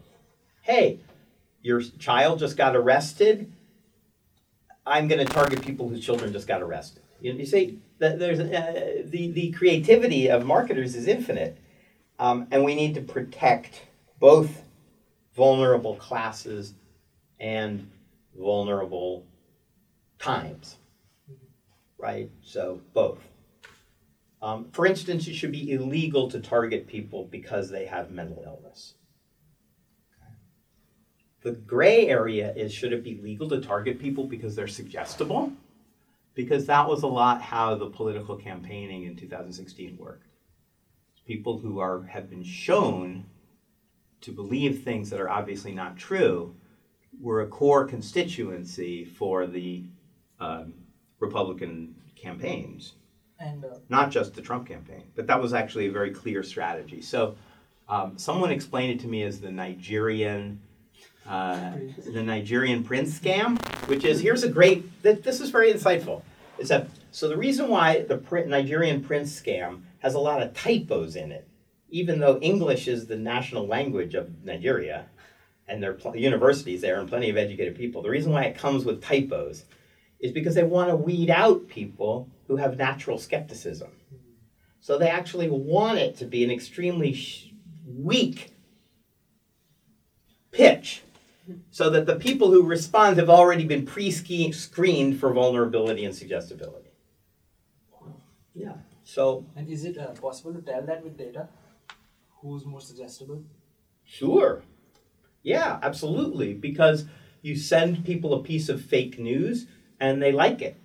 Hey, your child just got arrested. I'm going to target people whose children just got arrested. You, you see, that there's uh, the the creativity of marketers is infinite, um, and we need to protect both vulnerable classes and vulnerable times. Right. So both. Um, for instance, it should be illegal to target people because they have mental illness. The gray area is should it be legal to target people because they're suggestible? Because that was a lot how the political campaigning in 2016 worked. People who are have been shown to believe things that are obviously not true were a core constituency for the um, Republican campaigns And uh, not just the Trump campaign, but that was actually a very clear strategy. So, um, someone explained it to me as the Nigerian, uh, the Nigerian prince scam, which is here's a great. Th- this is very insightful. Is that so? The reason why the pr- Nigerian prince scam has a lot of typos in it, even though English is the national language of Nigeria, and there are pl- universities there and plenty of educated people. The reason why it comes with typos is because they want to weed out people who have natural skepticism. So they actually want it to be an extremely sh- weak pitch so that the people who respond have already been pre screened for vulnerability and suggestibility. Yeah. So, and is it uh, possible to tell that with data? Who's more suggestible? sure. Yeah, absolutely. Because you send people a piece of fake news and they like it.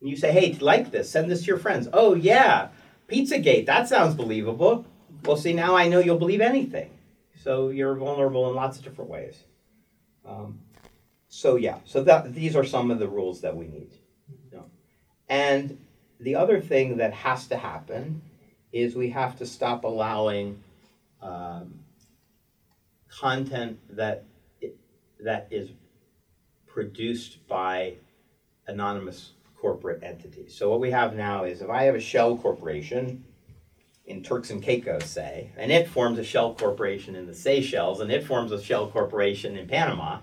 And you say, hey, like this, send this to your friends. Oh, yeah, Pizzagate, that sounds believable. Well, see, now I know you'll believe anything. So you're vulnerable in lots of different ways. Um, so, yeah, so that, these are some of the rules that we need. You know. And the other thing that has to happen is we have to stop allowing um, content that that is produced by anonymous corporate entities. So what we have now is if I have a shell corporation in Turks and Caicos, say, and it forms a shell corporation in the Seychelles, and it forms a shell corporation in Panama,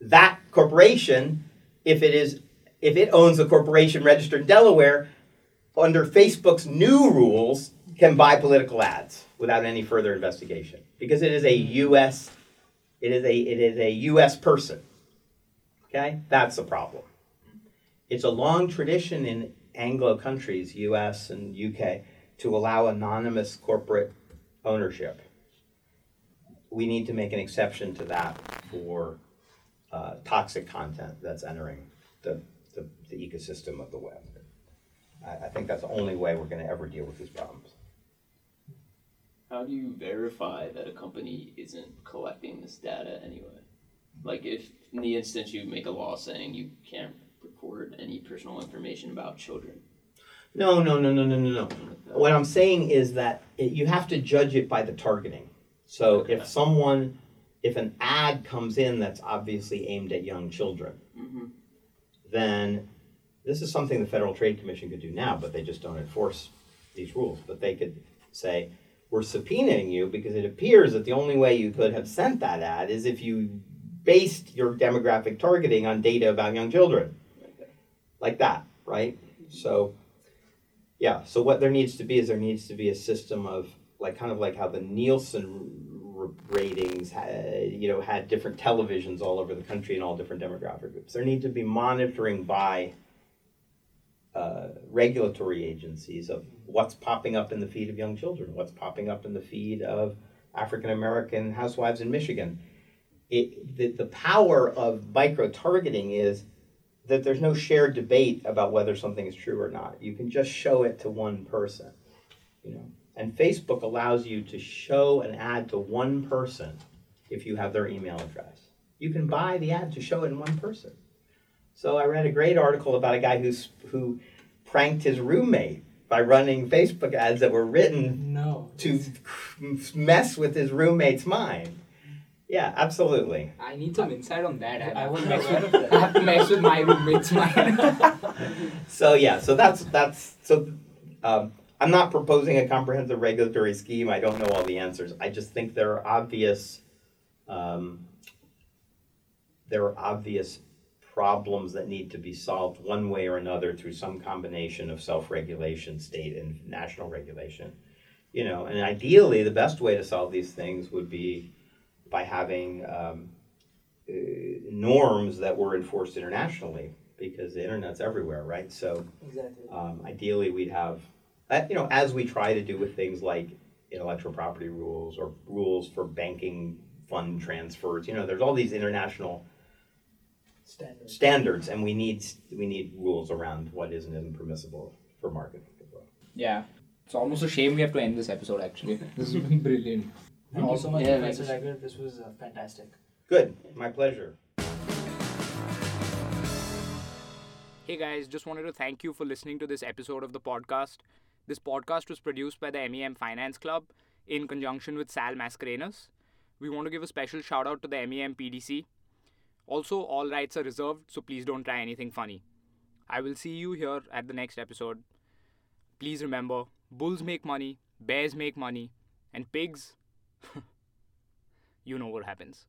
that corporation, if it is if it owns a corporation registered in Delaware, under Facebook's new rules, can buy political ads without any further investigation because it is a U.S. It is a it is a U.S. person. Okay, that's a problem. It's a long tradition in Anglo countries, U.S. and U.K., to allow anonymous corporate ownership. We need to make an exception to that for uh, toxic content that's entering the, the, the ecosystem of the web. I, I think that's the only way we're going to ever deal with these problems. How do you verify that a company isn't collecting this data anyway? Like if in the instance you make a law saying you can't record any personal information about children. No, no, no, no, no, no, no. What I'm saying is that it, you have to judge it by the targeting. So Okay. if someone, if an ad comes in that's obviously aimed at young children, Mm-hmm. then this is something the Federal Trade Commission could do now, but they just don't enforce these rules. But they could say, we're subpoenaing you because it appears that the only way you could have sent that ad is if you based your demographic targeting on data about young children. Like that, right? So, yeah, so what there needs to be is there needs to be a system of, like, kind of like how the Nielsen ratings had, you know, had different televisions all over the country and all different demographic groups. There need to be monitoring by uh, regulatory agencies of what's popping up in the feed of young children, what's popping up in the feed of African American housewives in Michigan. It, the, the power of micro targeting is that there's no shared debate about whether something is true or not. You can just show it to one person, you know. And Facebook allows you to show an ad to one person if you have their email address. You can buy the ad to show it in one person. So I read a great article about a guy who's who pranked his roommate by running Facebook ads that were written No. to mess with his roommate's mind. Yeah, absolutely. I need some insight on that. I have to wasn't mess with- I have to mess with my roommate's mind. [laughs] So yeah, so that's that's so. Um, I'm not proposing a comprehensive regulatory scheme. I don't know all the answers. I just think there are obvious. Um, there are obvious problems that need to be solved one way or another through some combination of self-regulation, state and national regulation. You know, and ideally, the best way to solve these things would be by having um, uh, norms that were enforced internationally, because the internet's everywhere, right? So Exactly. um, ideally, we'd have, uh, you know, as we try to do with things like intellectual property rules or rules for banking fund transfers. You know, there's all these international Standard. standards, and we need we need rules around what is and isn't permissible for marketing as well. yeah. It's almost a shame we have to end this episode actually. [laughs] This has been brilliant. Thank you so much, Yeah, Professor thank Egger. This was uh, fantastic. Good, my pleasure. Hey guys, just wanted to thank you for listening to this episode of the podcast. This podcast was produced by the MEM Finance Club in conjunction with Sal Mascarenas. We want to give a special shout out to the MEM PDC. Also, all rights are reserved, so please don't try anything funny. I will see you here at the next episode. Please remember bulls make money, bears make money, and pigs, [laughs] you know what happens.